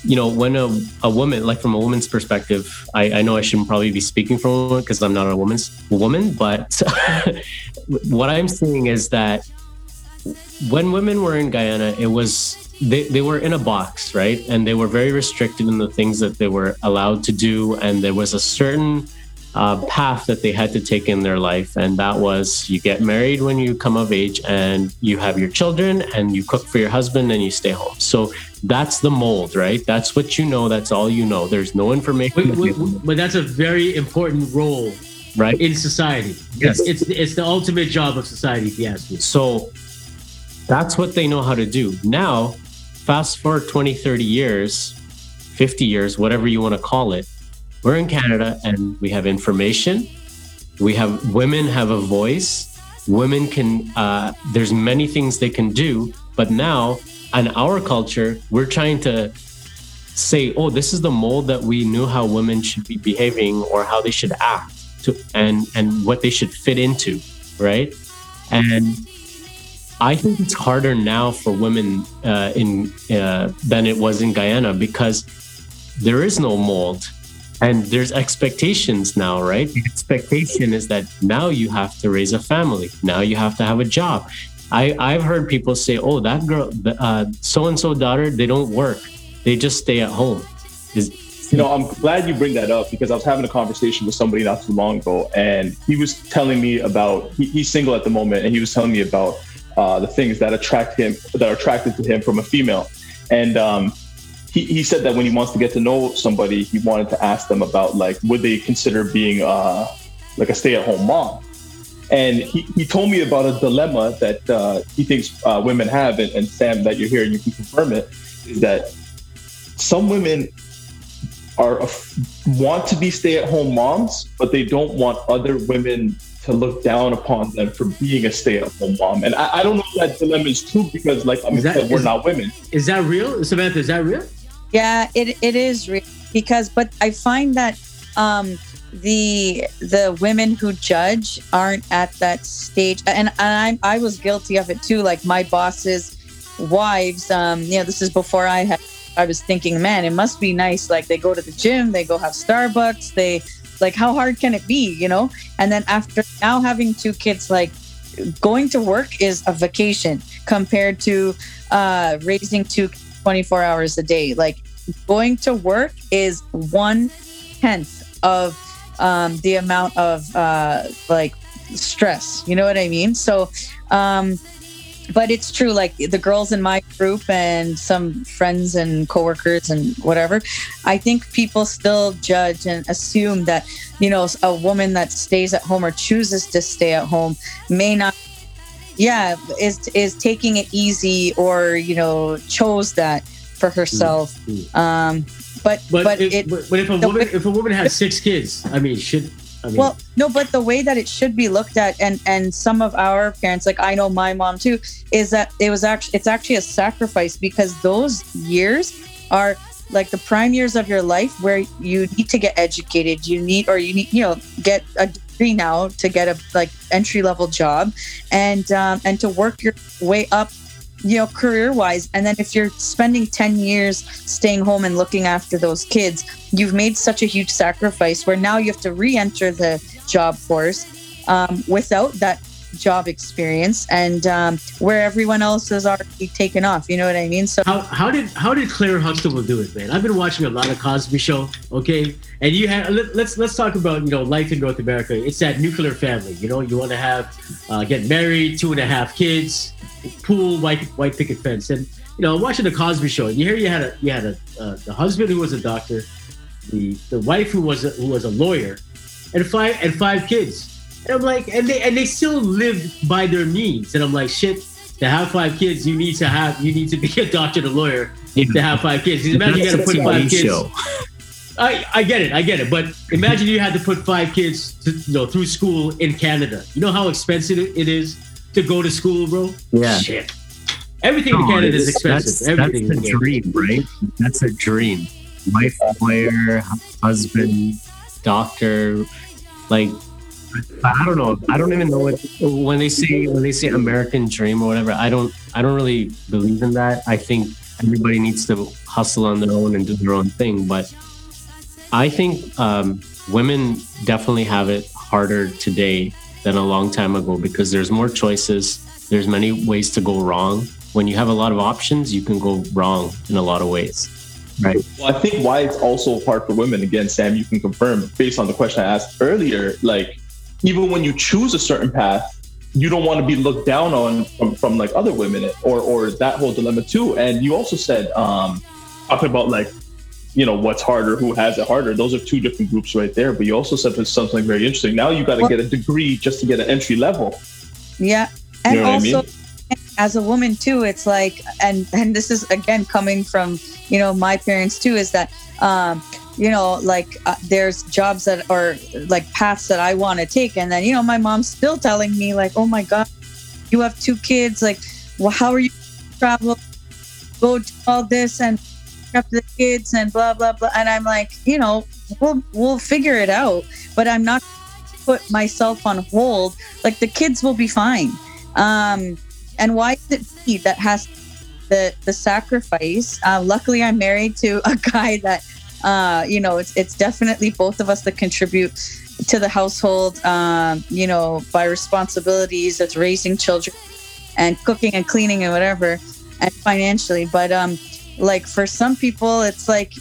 you know, when a, a woman, like from a woman's perspective, I, I know I shouldn't probably be speaking from a woman because I'm not a woman's woman, but what I'm seeing is that when women were in Guyana, it was they, they were in a box, right? And they were very restricted in the things that they were allowed to do. And there was a certain uh, path that they had to take in their life. And that was you get married when you come of age and you have your children and you cook for your husband and you stay home. So that's the mold, right? That's what you know. That's all you know. There's no information, Wait, wait, but that's a very important role right? in society. Yes. It's, it's it's the ultimate job of society, if you ask me. So that's what they know how to do. Now, fast forward 20, 30 years, 50 years, whatever you want to call it, we're in Canada and we have information. We have women have a voice. Women can, uh, there's many things they can do. But now, in our culture, we're trying to say, oh, this is the mold that we knew how women should be behaving or how they should act to, and, and what they should fit into, right? And I think it's harder now for women uh, in uh, than it was in Guyana because there is no mold and there's expectations now, right? The expectation is that now you have to raise a family. Now you have to have a job. I, I've heard people say, oh, that girl, so and so daughter, they don't work. They just stay at home. Is, You know, I'm glad you bring that up because I was having a conversation with somebody not too long ago, and he was telling me about he, he's single at the moment, and he was telling me about uh, the things that attract him that are attracted to him from a female, and um, he, he said that when he wants to get to know somebody, he wanted to ask them about like would they consider being uh, like a stay-at-home mom, and he, he told me about a dilemma that uh, he thinks uh, women have, and, and Sam, that you're here and you can confirm it, is that some women are want to be stay-at-home moms, but they don't want other women to look down upon them for being a stay-at-home mom. And I, I don't know if that dilemma is true because, like I mean, that- we're is- not women. Is that real, Samantha? Is that real? Yeah, it, it is real because, but I find that um, the the women who judge aren't at that stage, and, and I I was guilty of it too. Like my boss's wives, um, you know, this is before I had. I was thinking, man, it must be nice. Like they go to the gym, they go have Starbucks, they Like, how hard can it be, you know? And then after now having two kids, like, going to work is a vacation compared to uh, raising two 24 hours a day. Like, going to work is one tenth of um, the amount of uh, like stress. You know what I mean? So, um, but it's true. Like the girls in my group and some friends and coworkers and whatever, I think people still judge and assume that you know a woman that stays at home or chooses to stay at home may not. Yeah, is is taking it easy or you know chose that for herself. Mm-hmm. Um, but But, but, if, it but but if a woman if a woman has six kids, I mean, should Mean, well no but the way that it should be looked at and and some of our parents like i know my mom too is that it was actually it's actually a sacrifice because those years are like the prime years of your life where you need to get educated. You need or you need you know get a degree now to get a like entry level job and um, and to work your way up you know career wise and then if you're spending 10 years staying home and looking after those kids you've made such a huge sacrifice where now you have to re-enter the job force um, without that job experience and um, where everyone else has already taken off you know what i mean so how how did how did Claire Huxtable do it, man? I've been watching a lot of Cosby Show, okay, and you had let, let's let's talk about you know life in North America. It's that nuclear family, you know. You want to have uh, get married, two and a half kids, pool, white white picket fence, and you know watching the Cosby Show. And you hear you had a you had a uh, the husband who was a doctor, the the wife who was a, who was a lawyer, and five and five kids. And I'm like, and they and they still lived by their means. And I'm like, shit. To have five kids, you need to have you need to be a doctor and a lawyer to have five kids. Imagine you got to put five kids. show. I, I get it, I get it. But imagine you had to put five kids to, you know through school in Canada. You know how expensive it is to go to school, bro. Yeah. Shit. Everything in Canada is expensive. That's, Everything. that's is the dream, right? That's a dream. Wife, lawyer, husband, doctor, like I don't know. I don't even know what when they say when they say American dream or whatever. I don't. I don't really believe in that. I think everybody needs to hustle on their own and do their own thing. But I think um, women definitely have it harder today than a long time ago because there's more choices. There's many ways to go wrong. When you have a lot of options, you can go wrong in a lot of ways. Right. Well, I think why it's also hard for women, again, Sam, you can confirm based on the question I asked earlier, like even when you choose a certain path, you don't want to be looked down on from, from like other women or or that whole dilemma too. And you also said um talking about like you know what's harder, who has it harder. Those are two different groups right there. But you also said there's something very interesting. Now you got to Well- get a degree just to get an entry level. Yeah. And know what I also as a woman too, it's like and and this is again coming from, you know, my parents too, is that um, you know, like uh, there's jobs that are like paths that I want to take. And then, you know, my mom's still telling me like, oh my God, you have two kids, like, well, how are you travel? Go do all this and up the kids and blah blah blah. And I'm like, you know, we'll we'll figure it out. But I'm not put myself on hold. Like the kids will be fine. Um, and why is it me that has the the sacrifice? Uh, luckily, I'm married to a guy that, uh, you know, it's it's definitely both of us that contribute to the household. Um, you know, by responsibilities, that's raising children and cooking and cleaning and whatever, and financially. But um, like for some people, it's like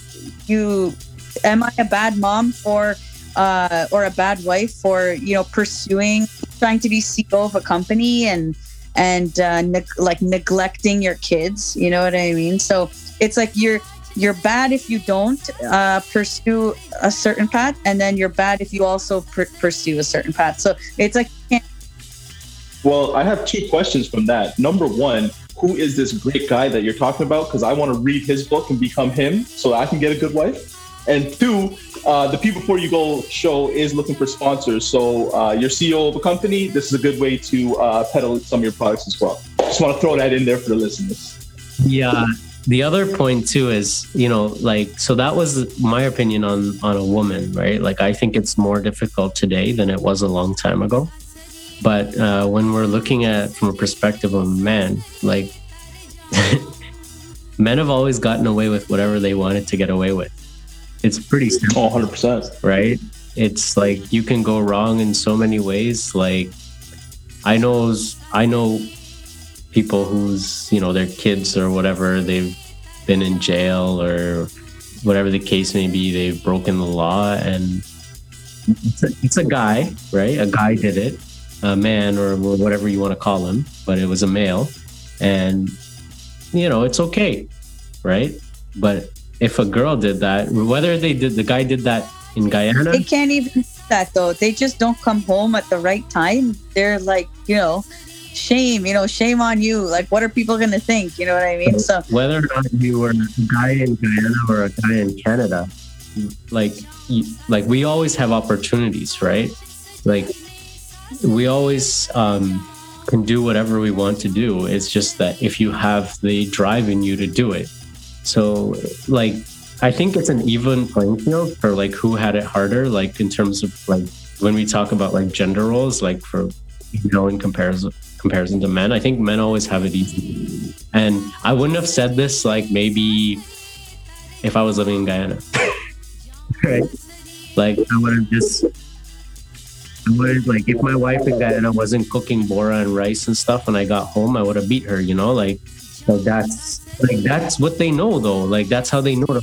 you, am I a bad mom for? uh, or a bad wife for you know pursuing trying to be CEO of a company and and uh, neg- like neglecting your kids. You know what I mean? So it's like you're you're bad if you don't uh, pursue a certain path, and then you're bad if you also pr- pursue a certain path. So it's like Well, I have two questions from that. Number one, who is this great guy that you're talking about? Because I want to read his book and become him so I can get a good wife. And two, uh, the People Before You Go show is looking for sponsors. So uh, you're CEO of a company. This is a good way to uh, peddle some of your products as well. Just want to throw that in there for the listeners. Yeah. The other point too is, you know, like so that was my opinion on on a woman, right? Like I think it's more difficult today than it was a long time ago. But uh, when we're looking at from a perspective of men, like men have always gotten away with whatever they wanted to get away with. It's pretty simple Oh, 100%. right? it's like you can go wrong in so many ways. Like I know I know people whose you know their kids or whatever they've been in jail or whatever the case may be they've broken the law and it's a, it's a guy right a guy did it a man or whatever you want to call him but it was a male and you know it's okay right but if a girl did that whether they did the guy did that in guyana they can't even do that though they just don't come home at the right time they're like you know shame, you know, shame on you. Like, what are people going to think? You know what I mean? So, whether or not you were a guy in Guyana or a guy in Canada, like, like we always have opportunities, right? Like, we always um, can do whatever we want to do. It's just that if you have the drive in you to do it. So, like, I think it's an even playing field for like who had it harder, like in terms of like when we talk about like gender roles, like for you know in comparison comparison to men. I think men always have it easy. And I wouldn't have said this like maybe if I was living in Guyana. right? Like I would have just I would like if my wife in Guyana wasn't cooking bora and rice and stuff when I got home, I would have beat her, you know? Like so that's like that's what they know though. Like that's how they know to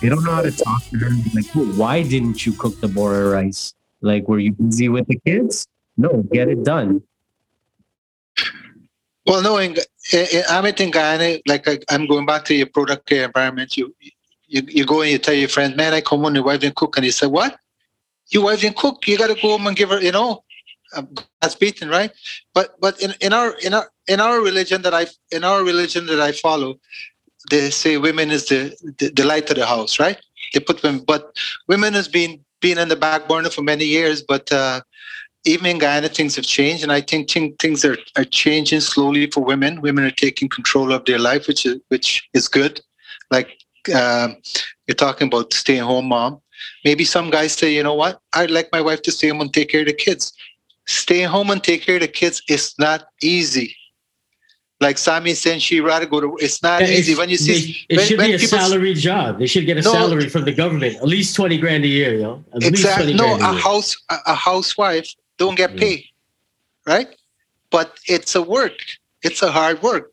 they don't know how to talk to her. Like, why didn't you cook the bora rice? Like, were you busy with the kids? No, get it done. Well, no, in, in, I'm in Guyana, like I, am going back to your product care environment. You, you you go and you tell your friend, man, I come home, your wife didn't cook. And he said, what? Your wife didn't cook. You got to go home and give her, you know, um, that's beaten, right? But but in, in our in our in our religion that I in our religion that I follow, they say women is the, the, the light of the house, right? They put women, but women has been been in the back burner for many years. But uh, even in Guyana, things have changed, and I think things are, are changing slowly for women. Women are taking control of their life, which is which is good. Like uh, you're talking about staying home mom. Maybe some guys say, you know what, I'd like my wife to stay home and take care of the kids. Stay home and take care of the kids is not easy. Like Sammy saying, she rather go to. It's not yeah, easy when you see. It, when, should be a salary job. They should get a no, salary from the government, at least twenty grand a year, you know. At exactly. no, a, a house, a, a housewife don't get mm. paid, right? But it's a work. It's a hard work.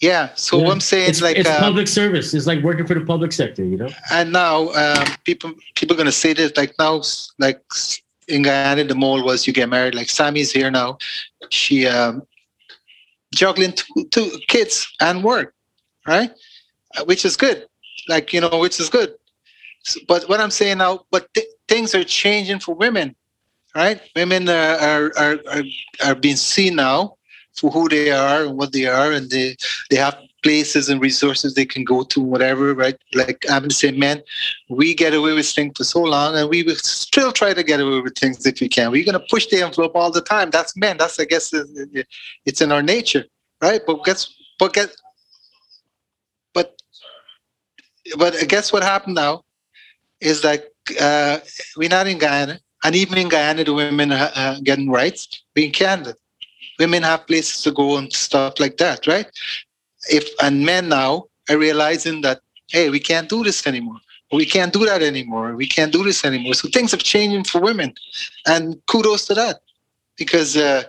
Yeah. So yeah. I'm saying it's, like it's uh, public service. It's like working for the public sector, you know. And now um, people people are gonna say this like now like in Guyana the mole was you get married. Like Sammy's here now. She um, juggling two, two kids and work, right? Uh, which is good. Like you know, which is good. But what I'm saying now, but th- things are changing for women right? Women are, are, are, are, are being seen now for who they are and what they are, and they, they have places and resources they can go to, whatever, right? Like I'm the same man, we get away with things for so long, and we will still try to get away with things if we can. We're gonna push the envelope all the time. That's men. That's I guess it's in our nature, right? But guess, but get, but, but I guess what happened now is that uh, we're not in Guyana and even in Guyana, the women are uh, getting rights. We in Canada, women have places to go and stuff like that, right? If and men now are realizing that hey, we can't do this anymore. We can't do that anymore. We can't do this anymore. So things have changed for women, and kudos to that, because. Uh,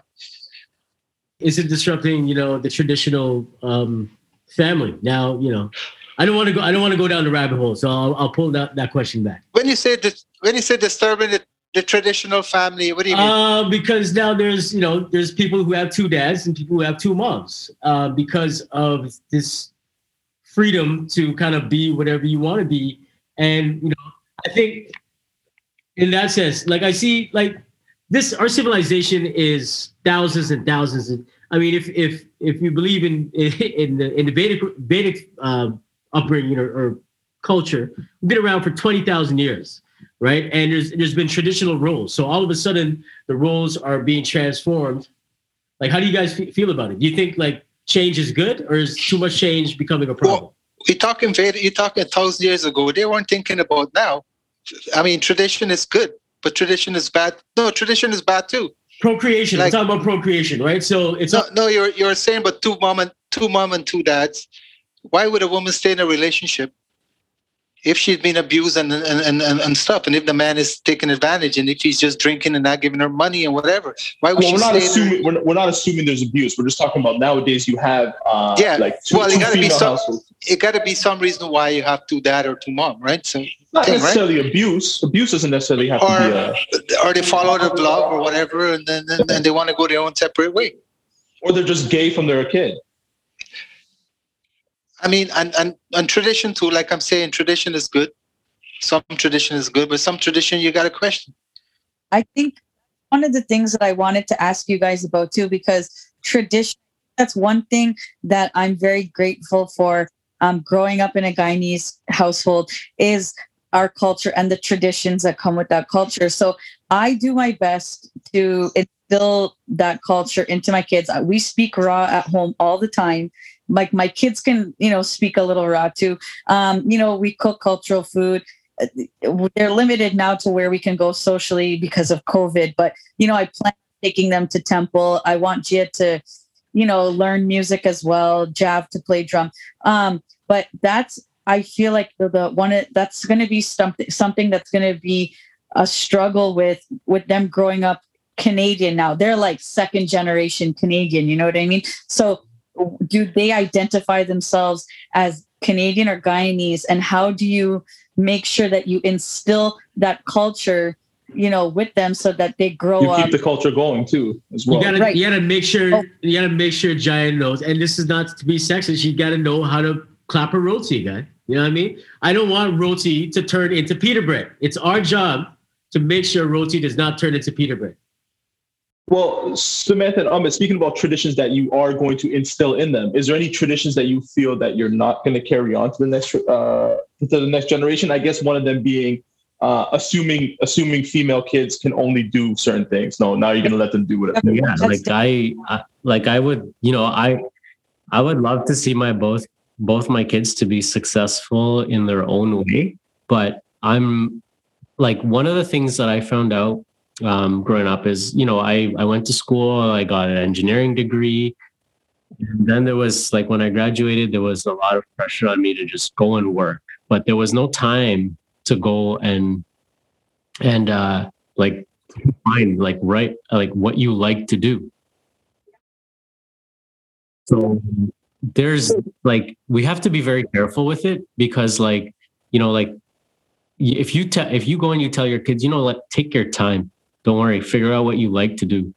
is it disrupting, you know, the traditional um, family? Now, you know, I don't want to go. I don't want to go down the rabbit hole. So I'll, I'll pull that, that question back. When you say that, when you say disturbing it, the traditional family? What do you mean? Uh, because now there's you know there's people who have two dads and people who have two moms uh, because of this freedom to kind of be whatever you want to be, and you know I think in that sense, like I see like this our civilization is thousands and thousands. Of, I mean, if if if you believe in in the in the Vedic Vedic uh, upbringing or, or culture, we've been around for twenty thousand years right? And there's there's been traditional roles. So all of a sudden, the roles are being transformed. Like, how do you guys feel about it? Do you think like change is good, or is too much change becoming a problem? Well, you're talking you're talking a thousand years ago. They weren't thinking about now. I mean, tradition is good, but tradition is bad. No, tradition is bad too. Procreation. Like, I'm talking about procreation, right? So it's no, no. You're you're saying, but two mom and two mom and two dads. Why would a woman stay in a relationship if she's been abused and and, and, and stuff, and if the man is taking advantage, and if he's just drinking and not giving her money and whatever, why would Well, she we're not assuming we're, we're not assuming there's abuse. We're just talking about nowadays. You have uh, Yeah, like two, well, it two gotta be some- households. It got to be some reason why you have two dad or two mom, right? So, Not thing, right? necessarily abuse. Abuse doesn't necessarily have Or- to be. Uh, or they fall out of love or whatever, and then and, and they want to go their own separate way. or they're just gay from they're kid. I mean, and, and and tradition too. Like I'm saying, tradition is good. Some tradition is good, but some tradition you got to question. I think one of the things that I wanted to ask you guys about too, because tradition, that's one thing that I'm very grateful for um, growing up in a Guyanese household is our culture and the traditions that come with that culture. So I do my best to instill that culture into my kids. We speak raw at home all the time. Like my kids can, you know, speak a little raw too. Um, you know, we cook cultural food they're limited now to where we can go socially because of COVID. But you know, I plan taking them to temple. I want Gia to, you know, learn music as well, Jav to play drum. Um, but that's I feel like the, the one that's going to be something something that's going to be a struggle with with them growing up Canadian now. They're like second generation Canadian. You know what I mean? So do they identify themselves as Canadian or Guyanese? And how do you make sure that you instill that culture, you know, with them so that they grow You up? keep the culture going too, as You well. gotta Right. you gotta make sure Oh. you gotta make sure Giant knows. And this is not to be sexist. You gotta know how to clap a roti, guy. You know what I mean? I don't want roti to turn into pita bread. It's our job to make sure roti does not turn into pita bread. Well, Samantha and Amit, speaking about traditions that you are going to instill in them, is there any traditions that you feel that you're not going to carry on to the next uh, to the next generation? I guess one of them being uh, assuming assuming female kids can only do certain things. No, now you're going to let them do whatever they yeah want. Like I, I like i would you know i i would love to see my both both my kids to be successful in their own way but i'm like one of the things that i found out um, growing up is you know i i went to school i got an engineering degree. And then there was like when i graduated there was a lot of pressure on me to just go and work. But there was no time to go and and uh like find like right like what you like to do. So there's like we have to be very careful with it because like you know like if you tell if you go and you tell your kids you know like take your time don't worry figure out what you like to do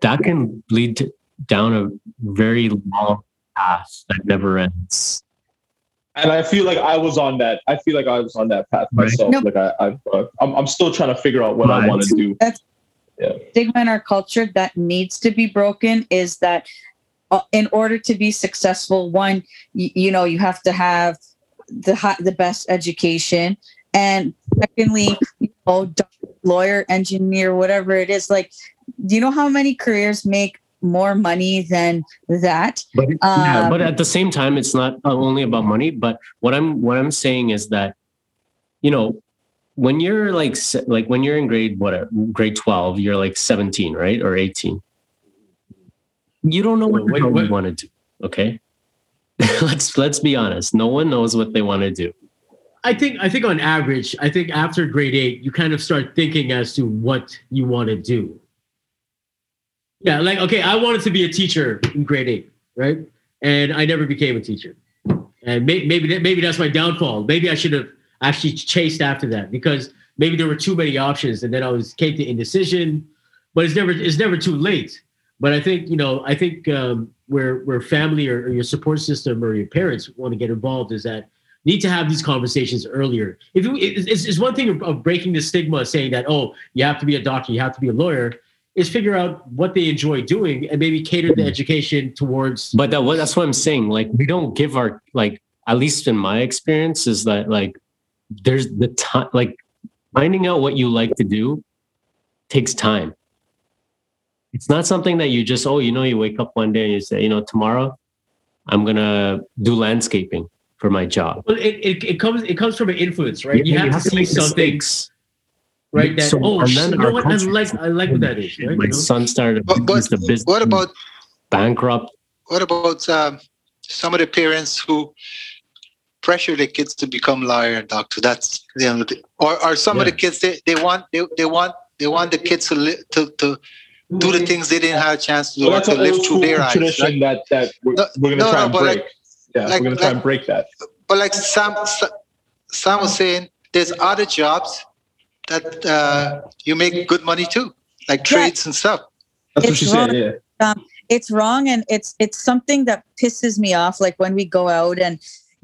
that can lead to, down a very long path that never ends And I feel like I was on that. I feel like I was on that path Right. myself. Nope. Like I, I've, uh, I'm, I'm still trying to figure out what I want to do. Yeah. stigma in our culture that needs to be broken is that uh, in order to be successful one you, you know you have to have the high, the best education and secondly you know doctor, lawyer engineer whatever it is like do you know how many careers make more money than that? But yeah, Um, but at the same time it's not only about money but what i'm what i'm saying is that you know when you're like like when you're in grade whatever grade 12 you're like 17 right or 18 you don't know what, Wait, the hell what- you want to do okay? Let's let's be honest. No one knows what they want to do I think I think on average, I think after grade eight, you kind of start thinking as to what you want to do. Yeah, like okay, I wanted to be a teacher in grade eight, right? And I never became a teacher. And may, maybe maybe that's my downfall. Maybe I should have actually chased after that because maybe there were too many options, and then I was came to indecision. But it's never it's never too late. But I think you know I think um, where where family or, or your support system or your parents want to get involved is that need to have these conversations earlier. If you, it's, it's one thing of, breaking the stigma, saying that oh, you have to be a doctor, you have to be a lawyer, is figure out what they enjoy doing and maybe cater the education towards. but that, what, that's what i'm saying like we don't give our like at least in my experience is that like there's the time like finding out what you like to do takes time it's not something that you just oh you know you wake up one day and you say you know tomorrow i'm gonna do landscaping for my job Well, it, it, it comes it comes from an influence, right? you, have, to see make something, mistakes. right? That So- oh, and sh- then you know our what? I like I like what that is, right? my You know? son started a But, but business, the business what about bankrupt what about um, some of the parents who pressure the kids to become lawyer and doctor. That's you know, the- or or some of the kids they, they want they, they want they want the kids to li- to to do the things they didn't have a chance to do Well, or that's to an live old through school their eyes. tradition right? that that we're, No, we're gonna no, try no, and but break. like- yeah, like- we're gonna try like- and break that. But like Sam Sa- Sam was saying, there's other jobs that uh, you make good money too, like Yeah. trades and stuff. That's what It's she said. wrong. Yeah. it's wrong and it's it's something that pisses me off like when we go out and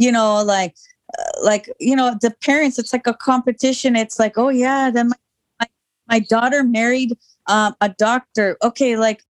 you know like uh, like you know the parents it's like a competition it's like oh yeah then my, my, my daughter married um, a doctor okay like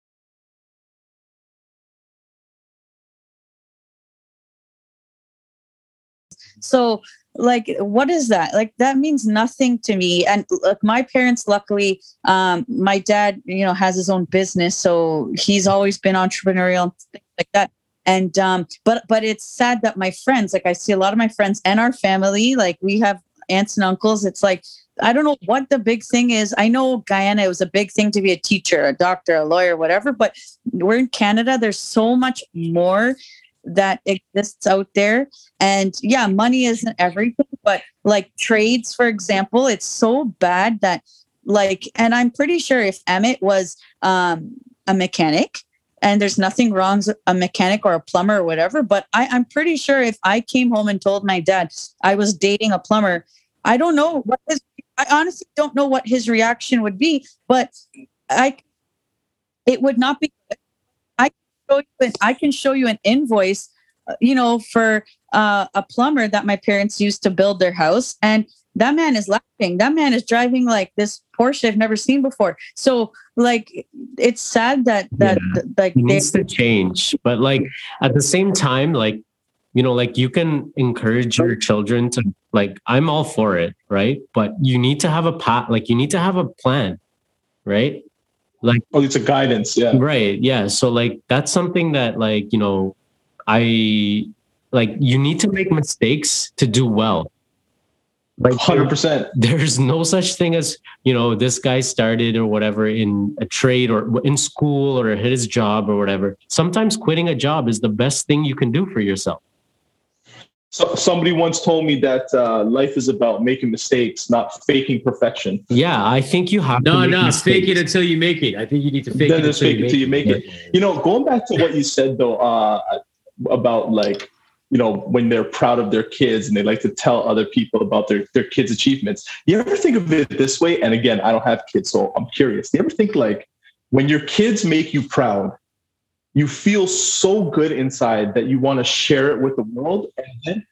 so like what is that? Like that means nothing to me. And look my parents luckily um my dad you know has his own business so he's always been entrepreneurial and things like that. And um but but it's sad that my friends like i see a lot of my friends and our family like we have aunts and uncles. It's like i don't know what the big thing is. I know guyana it was a big thing to be a teacher a doctor a lawyer whatever but we're in canada there's so much more that exists out there. And yeah money isn't everything but like trades for example it's so bad that like and i'm pretty sure if Amit was um a mechanic and there's nothing wrong with a mechanic or a plumber or whatever but I, i'm pretty sure if i came home and told my dad i was dating a plumber i don't know what his i honestly don't know what his reaction would be but i it would not be can show you an, I can show you an invoice uh, you know for uh, a plumber that my parents used to build their house and that man is laughing. That man is driving like this porsche i've never seen before. So like it's sad that that Yeah. like it needs to change but like at the same time like you know like you can encourage your children to like i'm all for it right? But you need to have a pat like you need to have a plan right Like oh, it's a guidance. Yeah. right yeah so like that's something that like you know i like you need to make mistakes to do well like Hundred percent. there's no such thing as you know this guy started or whatever in a trade or in school or hit his job or whatever sometimes quitting a job is the best thing you can do for yourself So, somebody once told me that uh, life is about making mistakes, not faking perfection. yeah i think you have to No, make no, fake it until you make it. I think you need to fake Then it until fake it till you make it. You know, going back to what you said though, uh, about like, you know, when they're proud of their kids and they like to tell other people about their, their kids' achievements. You ever think of it this way? And again, I don't have kids, so I'm curious. You ever think like when your kids make you proud, you feel so good inside that you want to share it with the world and then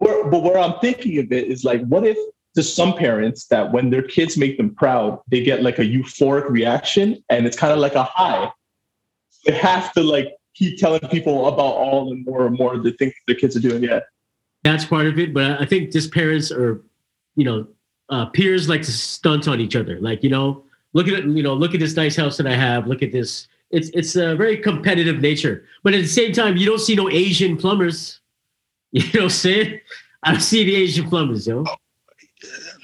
but where I'm thinking of it is like, what if to some parents that when their kids make them proud, they get like a euphoric reaction and it's kind of like a high. They have to like keep telling people about all and more and more the things their kids are doing. Yeah. That's part of it. But I think just parents or, you know, uh, peers like to stunt on each other. Like, you know, look at it, you know, look at this nice house that I have. Look at this. It's it's a very competitive nature. But at the same time, you don't see no Asian plumbers. You know what I'm saying? I don't see the Asian plumbers, yo.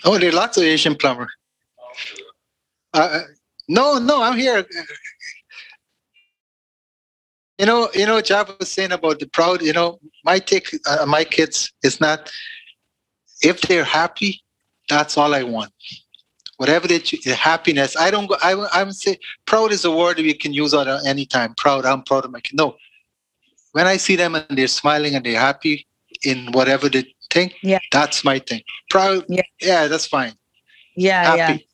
Oh, there are lots of Asian plumber. Uh, no, no, I'm here. You know, you know, Java was saying about the proud. You know, my take, uh, my kids is not. If they're happy, that's all I want. Whatever they happiness, I don't go. I I'm say proud is a word we can use at any time. Proud, I'm proud of my kid. No, when I see them and they're smiling and they're happy in whatever they think, Yeah. that's my thing. Proud, Yeah. yeah, that's fine. yeah yeah Happy,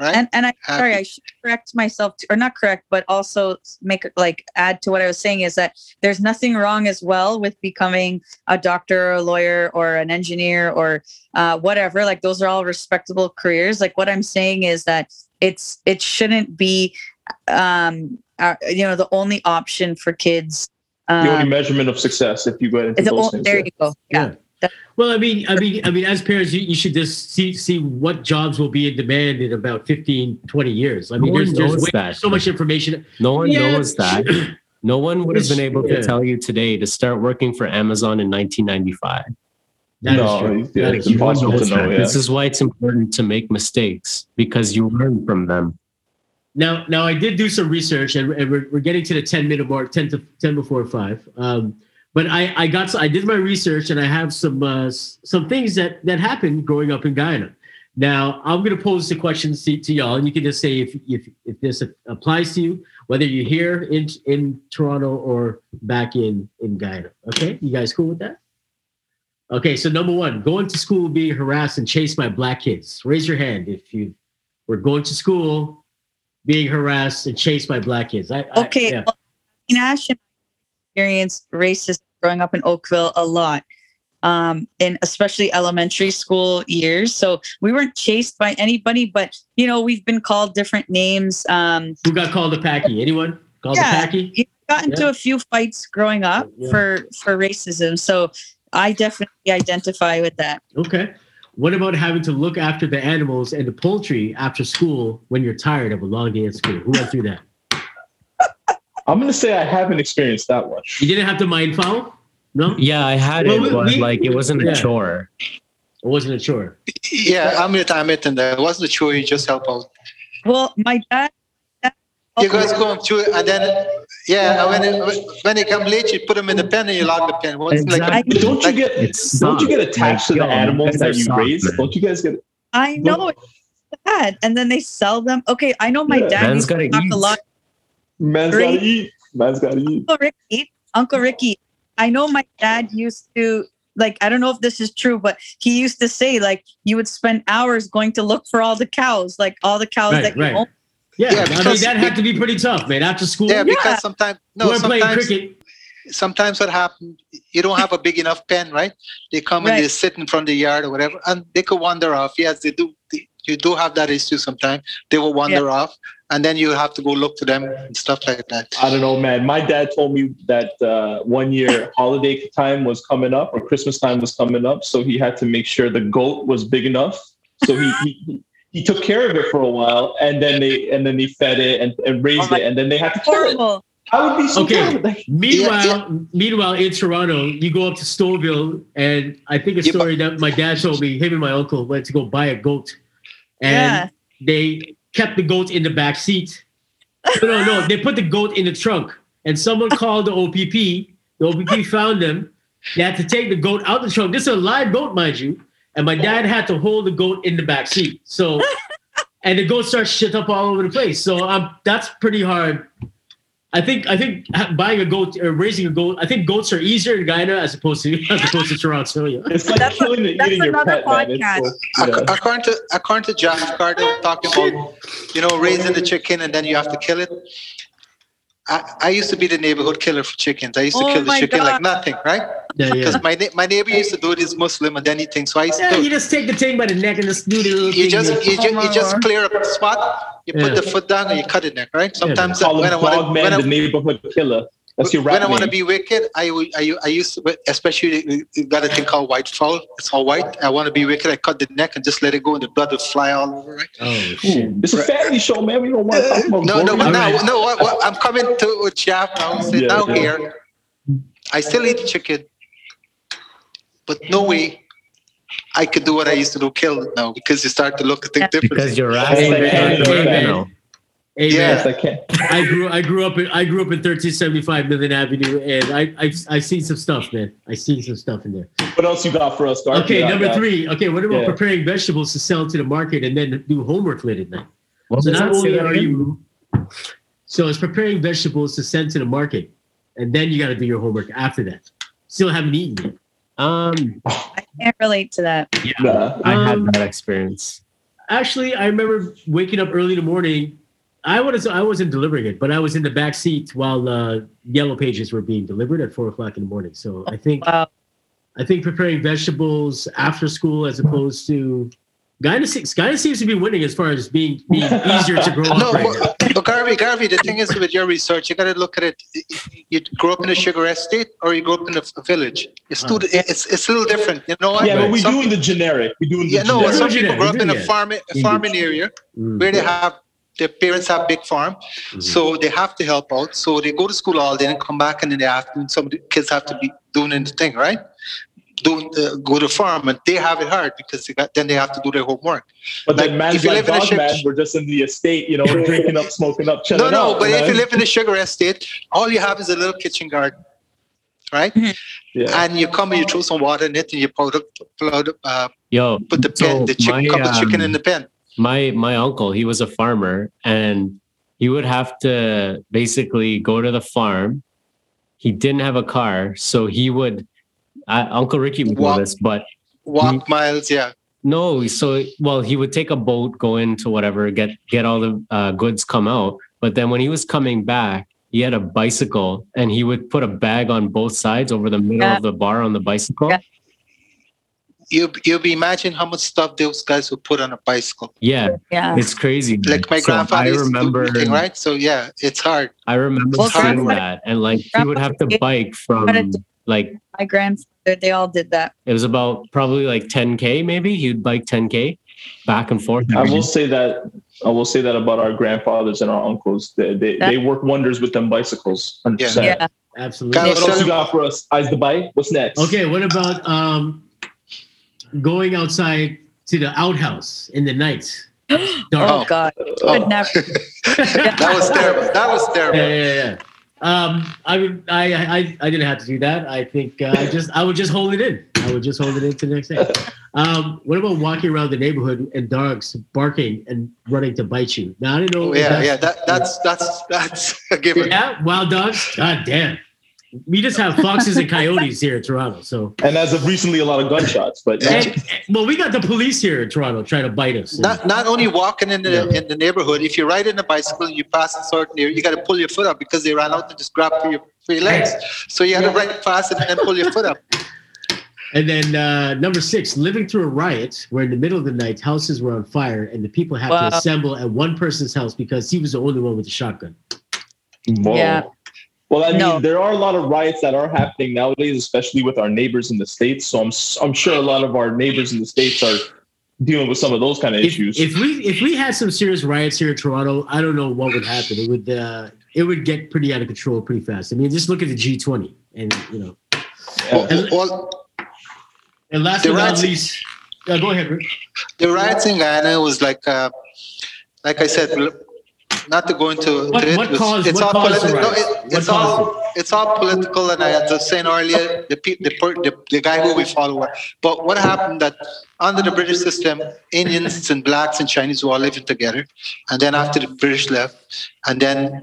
right? and and I sorry, I should correct myself, t- or not correct, but also make like add to what I was saying is that there's nothing wrong as well with becoming a doctor, or a lawyer, or an engineer, or uh, whatever. Like those are all respectable careers. Like what I'm saying is that it's it shouldn't be, um, uh, you know, the only option for kids. The only Um, measurement of success if you go into the those o- things. there yeah. you go. Yeah. Well, I mean, I mean, I mean, as parents, you, you should just see see what jobs will be in demand in about 15, 20 years. I mean, No there's there's way, that. so much information. no one Yeah, knows that no one would have been able to yeah. tell you today to start working for amazon in 1995 That is No, true. yeah, it's impossible to know, yeah. this is why it's important to make mistakes because you learn from them Now, now I did do some research, and, and we're, we're getting to the ten minute mark, ten to ten before five. Um, but I I got I did my research and I have some uh, some things that that happened growing up in Guyana. Now I'm gonna pose the questions to, to y'all, and you can just say if if if this applies to you, whether you're here in in Toronto or back in in Guyana. Okay, you guys cool with that? Okay, so number one, going to school being harassed and chased by black kids. Raise your hand if you were going to school being harassed and chased by black kids. I, I- Okay, yeah. well, Nash and I experienced racism growing up in Oakville a lot, um, in especially elementary school years. So we weren't chased by anybody, but you know we've been called different names. Um, Who got called a Paki? Anyone called Yeah. a Paki? you got into Yeah. a few fights growing up Yeah. for for racism. So I definitely identify with that. Okay. What about having to look after the animals and the poultry after school when you're tired of a long day at school? Who went through that? I'm gonna say I haven't experienced that one. You didn't have to mind fowl? No? Yeah, I had Well, it, we- but we- like it wasn't a chore. It wasn't a chore. Yeah, I'm gonna admit and that wasn't a chore. You just help out. Well, my dad. You guys go through and then yeah, when it, when they come late, you put them in the pen and you lock the pen. What's like Exactly. But don't you get It's don't you get attached Like, to the yo, animals that you raise? man. Don't you guys get I know it's bad, and then they sell them. Okay, I know my Yeah. dad used to gotta talk eat. a lot. Man's Great. gotta eat? Man's gotta eat. Uncle Ricky, Uncle Ricky. I know my dad used to like. I don't know if this is true, but he used to say like you would spend hours going to look for all the cows, like all the cows Right, that you own. Yeah, Yeah, I mean that had to be pretty tough, man. After school, yeah, because Yeah. sometimes you no, weren't playing sometimes cricket. sometimes what happened, you don't have a big enough pen, right? They come and they sit in front of the yard or whatever, and they could wander off. Yes, they do. They, you do have that issue sometimes. They will wander off, and then you have to go look for them and stuff like that. I don't know, man. My dad told me that uh, one year holiday time was coming up or Christmas time was coming up, so he had to make sure the goat was big enough. So he he, he took care of it for a while, and then they and then they fed it and, and raised Oh it, and then they had to kill it. Horrible. I would be so Okay. Like, Meanwhile, Yeah, meanwhile in Toronto, you go up to Stouffville, and I think a Yeah, but- story that my dad told me. Him and my uncle went to go buy a goat, and Yeah. they kept the goat in the back seat. No, no, no. They put the goat in the trunk, and someone called the OPP. The OPP found them. They had to take the goat out the trunk. This is a live goat, mind you. And my dad had to hold the goat in the back seat. So, and the goat starts shit up all over the place. So, um, that's pretty hard. I think I think buying a goat or raising a goat. I think goats are easier in Guyana as opposed to as opposed to Toronto. Yeah. it's like That's killing and that's another pet, podcast. so, yeah. According to according to Jeff Carter talking about you know raising the chicken and then you have to kill it. I, I used to be the neighborhood killer for chickens. I used to Oh kill the my chicken God. like nothing, right? Yeah, Because yeah. my na- my neighbor used to do this Muslim and then he thinks so. I used to Yeah, do you just take the thing by the neck and just do the little you thing. just you, just, you just uh-huh. clear up the spot. You Yeah. put the foot down and you cut it neck, right? Sometimes uh, Call when I him want to Dog Man, when I, the neighborhood killer. That's your when I want to be wicked, I I used to, especially you got a thing called white fowl. It's all white. I want to be wicked. I cut the neck and just let it go, and the blood will fly all over. Right? Oh shit. Ooh, This is a family show, man. We don't want to talk about No, no, but now, no. What, what, I'm coming to with Jeff now. Sit Yeah, down yeah. here. I still eat chicken, but no way I could do what I used to do, kill it now, because you start to look at things differently. Because you're Hey, asking. man, for hey, it, man. you know. Hey Yeah. man, Yes, I can. I grew I grew up in I grew up in 1375 Million Avenue, and I I I seen some stuff, man. I've seen some stuff in there. What else you got for us, Dark? Okay, You got number that? three. Okay, what about Yeah. preparing vegetables to sell to the market and then do homework late at night? What So not only are you so it's preparing vegetables to send to the market, and then you got to do your homework after that. Still haven't eaten yet. Um, I can't relate to that. Nah. I Um, had that experience. Actually, I remember waking up early in the morning. I was I wasn't delivering it, but I was in the back seat while uh, yellow pages were being delivered at four o'clock in the morning. So I think Wow. I think preparing vegetables after school as opposed to Guyana, se- Guyana seems to be winning as far as being being easier to grow up No, right now. but, but Garvey, Garvey, the thing is with your research, you got to look at it. You grew up in a sugar estate or you grew up in a a village. It's two, it's it's a little different. You know what? Yeah, but we Some- doing the generic. We're doing the Yeah, no, generic. some Original, people grew up in a farming a farming area Mm. where they have their parents have big farm, Mm-hmm. so they have to help out. So they go to school all day and come back and in the afternoon. Some of the kids have to be doing the thing, right? Doing uh, go to farm and they have it hard because they got, then they have to do their homework. But Like, then man's if you like live in a dog ship- man, we're just in the estate, you know, drinking up, smoking up, chilling No, no, out, but if you live in a sugar estate, all you have is a little kitchen garden. right? Yeah. And you come and you throw some water in it, and you put, it- put, it, uh, Yo, put the so pen, the chicken, my, couple chicken um, in the pen. My my uncle he was a farmer and he would have to basically go to the farm he didn't have a car so he would uh, uncle ricky would know Walk. this but Walk miles, yeah. no so well he would take a boat go into whatever get get all the uh, goods come out but then when he was coming back he had a bicycle and he would put a bag on both sides over the middle Yeah. of the bar on the bicycle Yeah. You you be imagine how much stuff those guys would put on a bicycle. yeah Yeah. it's crazy Like my So grandfather i used to do remember everything, right? So yeah, it's hard. I remember Well, seeing grandpa- that, and like he would have to bike from like My grandfather, they all did that. it was about probably like 10k, maybe he'd bike 10k back and forth. I will say that I will say that about our grandfathers and our uncles. They they, they work wonders with them bicycles. 100%. Yeah. Absolutely. Guys- What else you got for us? Eyes the bite. What's next? Okay, what about um going outside to the outhouse in the night? Oh, Dark. God. Oh, I'd never. That was terrible. That was terrible. yeah, yeah. Um, I would, I, I, I didn't have to do that. I think uh, I just, I would just hold it in. I would just hold it in to the next day. Um, what about walking around the neighborhood and dogs barking and running to bite you? Now I don't know. Oh, yeah, that's- yeah. That that's that's that's a given. yeah, wild dogs. God damn. We just have foxes and coyotes here in Toronto. So, And as of recently, a lot of gunshots. But and, and- well, we got the police here in Toronto trying to bite us. Not not only walking in the Yeah. in the neighborhood. If you're riding a bicycle and you pass a certain area, you got to pull your foot up because they ran out and just grab for your for your legs. So you got to ride fast and then pull your foot up. And then uh, number six, living through a riot where in the middle of the night houses were on fire and the people had Wow. to assemble at one person's house because he was the only one with a shotgun. Whoa. Yeah. Well, I mean, No. there are a lot of riots that are happening nowadays, especially with our neighbors in the states. So I'm s- I'm sure a lot of our neighbors in the states are dealing with some of those kind of If, issues. if we if we had some serious riots here in Toronto, I don't know what would happen. It would uh, it would get pretty out of control pretty fast. I mean, just look at the G20 and you know. Well, And- well, And last The but not riots- least, uh, go ahead, Rick. the riots in Guyana was like, uh, like I said, not to go into What- it, what was- caused- it's what all caused the political. No, riots? it- What it's all caused it's all political, and I was saying earlier, the pe- the, per- the the guy who we follow. But what happened that under the British system, Indians and blacks and Chinese were all living together, and then after the British left, and then.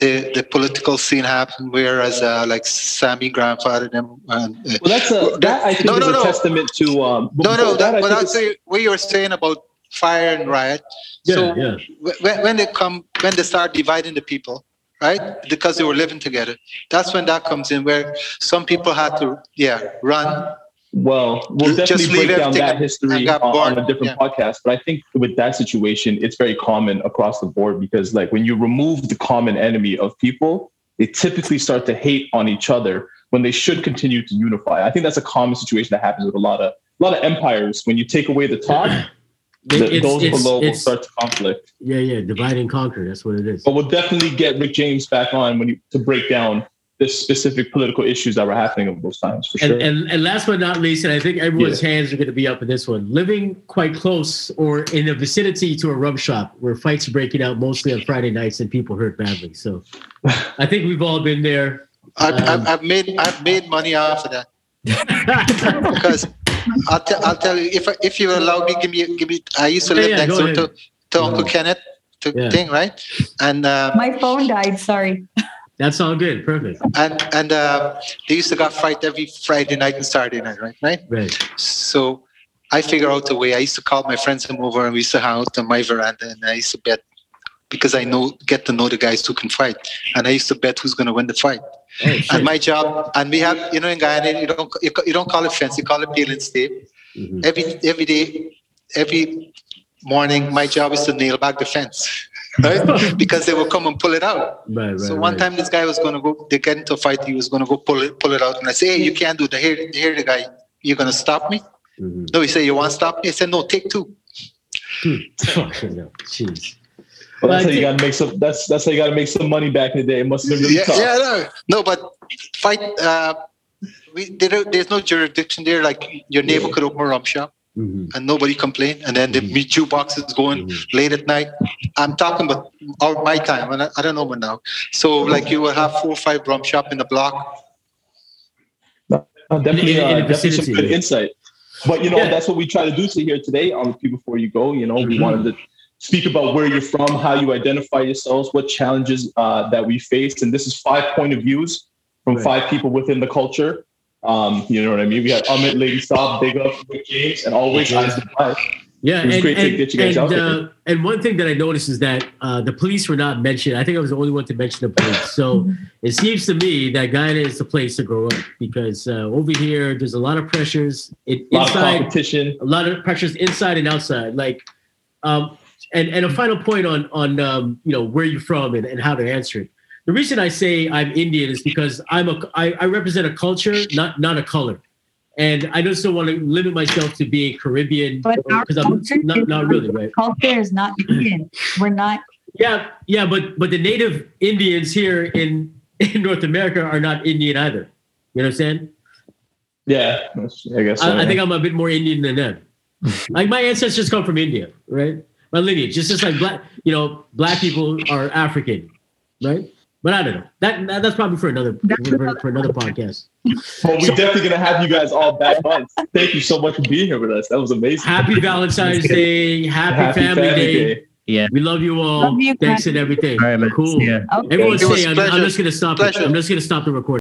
The, the political scene happened, whereas uh, like Sammy grandfather them and uh, well, that's a that I think No, is no, a no. testament to um. No, no, that I that, but that's is- what you were saying about fire and riot. Yeah, so yeah. when, when they come, when they start dividing the people, right? Because they were living together. That's when that comes in, where some people had to, yeah, run. Well, we'll Just definitely leave break down that history on, on a different Yeah. podcast. But I think with that situation, it's very common across the board because, like, when you remove the common enemy of people, they typically start to hate on each other when they should continue to unify. I think that's a common situation that happens with a lot of a lot of empires. When you take away the top, the, It's- those it's- below will it's- start to conflict. Yeah, yeah, divide and conquer. That's what it is. But we'll definitely get Rick James back on when you to break down the specific political issues that were happening at those times for And, sure. and and last but not least, and I think everyone's hands are going to be up in this one. Living quite close or in the vicinity to a rum shop where fights are breaking out mostly on Friday nights and people hurt badly. So I think we've all been there. I've, Um, I've, I've made I've made money off of that because I'll, t- I'll tell you if if you allow me, give me give me. I used to Yeah, live yeah, next door ahead. to, to Uncle Kenneth, to Yeah. thing right, and. Uh, My phone died. Sorry. That's all good. Perfect. and and uh, they used to got fight every Friday night and Saturday night, right? Right. Right. So I figure out a way. I used to call my friends come over and we used to hang out on my veranda and I used to bet because I know get to know the guys who can fight. And I used to bet who's gonna win the fight. Oh. And my job, and we have, you know, in Guyana, you don't you, you don't call it fence, you call it peel and stay. Mhm. Every every day, every morning, my job is to nail back the fence. Right? because they will come and pull it out. Right, right. So one right. time this guy was gonna go, they get into a fight, he was gonna go pull it, pull it out. And I say, Hey, you can't do that. Here, here the guy, you're gonna stop me? Mhm. No, he said, You want to stop me? I said, No, take two. Fucking hell. Jeez. Well, that's how you gotta make some. That's that's how you gotta make some money back in the day. It must have been really Yeah, tough. yeah, no, no, but fight. Uh, we there, there's no jurisdiction there. Like your neighbor could open a rum shop Mhm. and nobody complain, and then the meat jukebox is going Mhm. late at night. I'm talking about our, my time, and I, I don't know about now. So like you will have four or five rum shop in the block, Uh, definitely, in- in uh, the definitely some good insight. But you know, Yeah. that's what we try to do to here today on the People Before You Go. You know, we Mhm. wanted to speak about where you're from, how you identify yourselves, what challenges uh, that we faced, and this is five point of views from Right. five people within the culture. Um, you know what I mean? We had Amit, Lady Stop, Big Up, Rick James, and always Yeah. Eyes the Prize. Yeah, It was and, great to and, get you guys and, out there. uh, and one thing that I noticed is that uh, the police were not mentioned. I think I was the only one to mention the police. So it seems to me that Guyana is the place to grow up because uh, over here there's a lot of pressures it, A lot of competition. a lot of pressures inside and outside. Like, um, and and a final point on on um, you know where you're from and, and how to answer it. The reason I say I'm Indian is because I'm a I, I represent a culture, not not a color. And I just don't want to limit myself to being Caribbean because I'm not, is not really right. Culture is not Indian. We're not. Yeah, yeah, but but the native Indians here in in North America are not Indian either. You know what I'm saying? Yeah, I guess. So, I, I think I'm a bit more Indian than them. like my ancestors come from India, right? My lineage, just just like black, you know, black people are African, right? But I don't know. That, that that's probably for another for, for another podcast. But we're definitely gonna have you guys all back on. Thank you so much for being here with us. That was amazing. Happy Valentine's Day. Happy, Happy Family, Day. Yeah. We love you all. Love you, Thanks and everything. All right, man. Cool. Yeah. Okay. Everyone say, I'm, I'm just gonna stop. It. I'm just gonna stop the recording.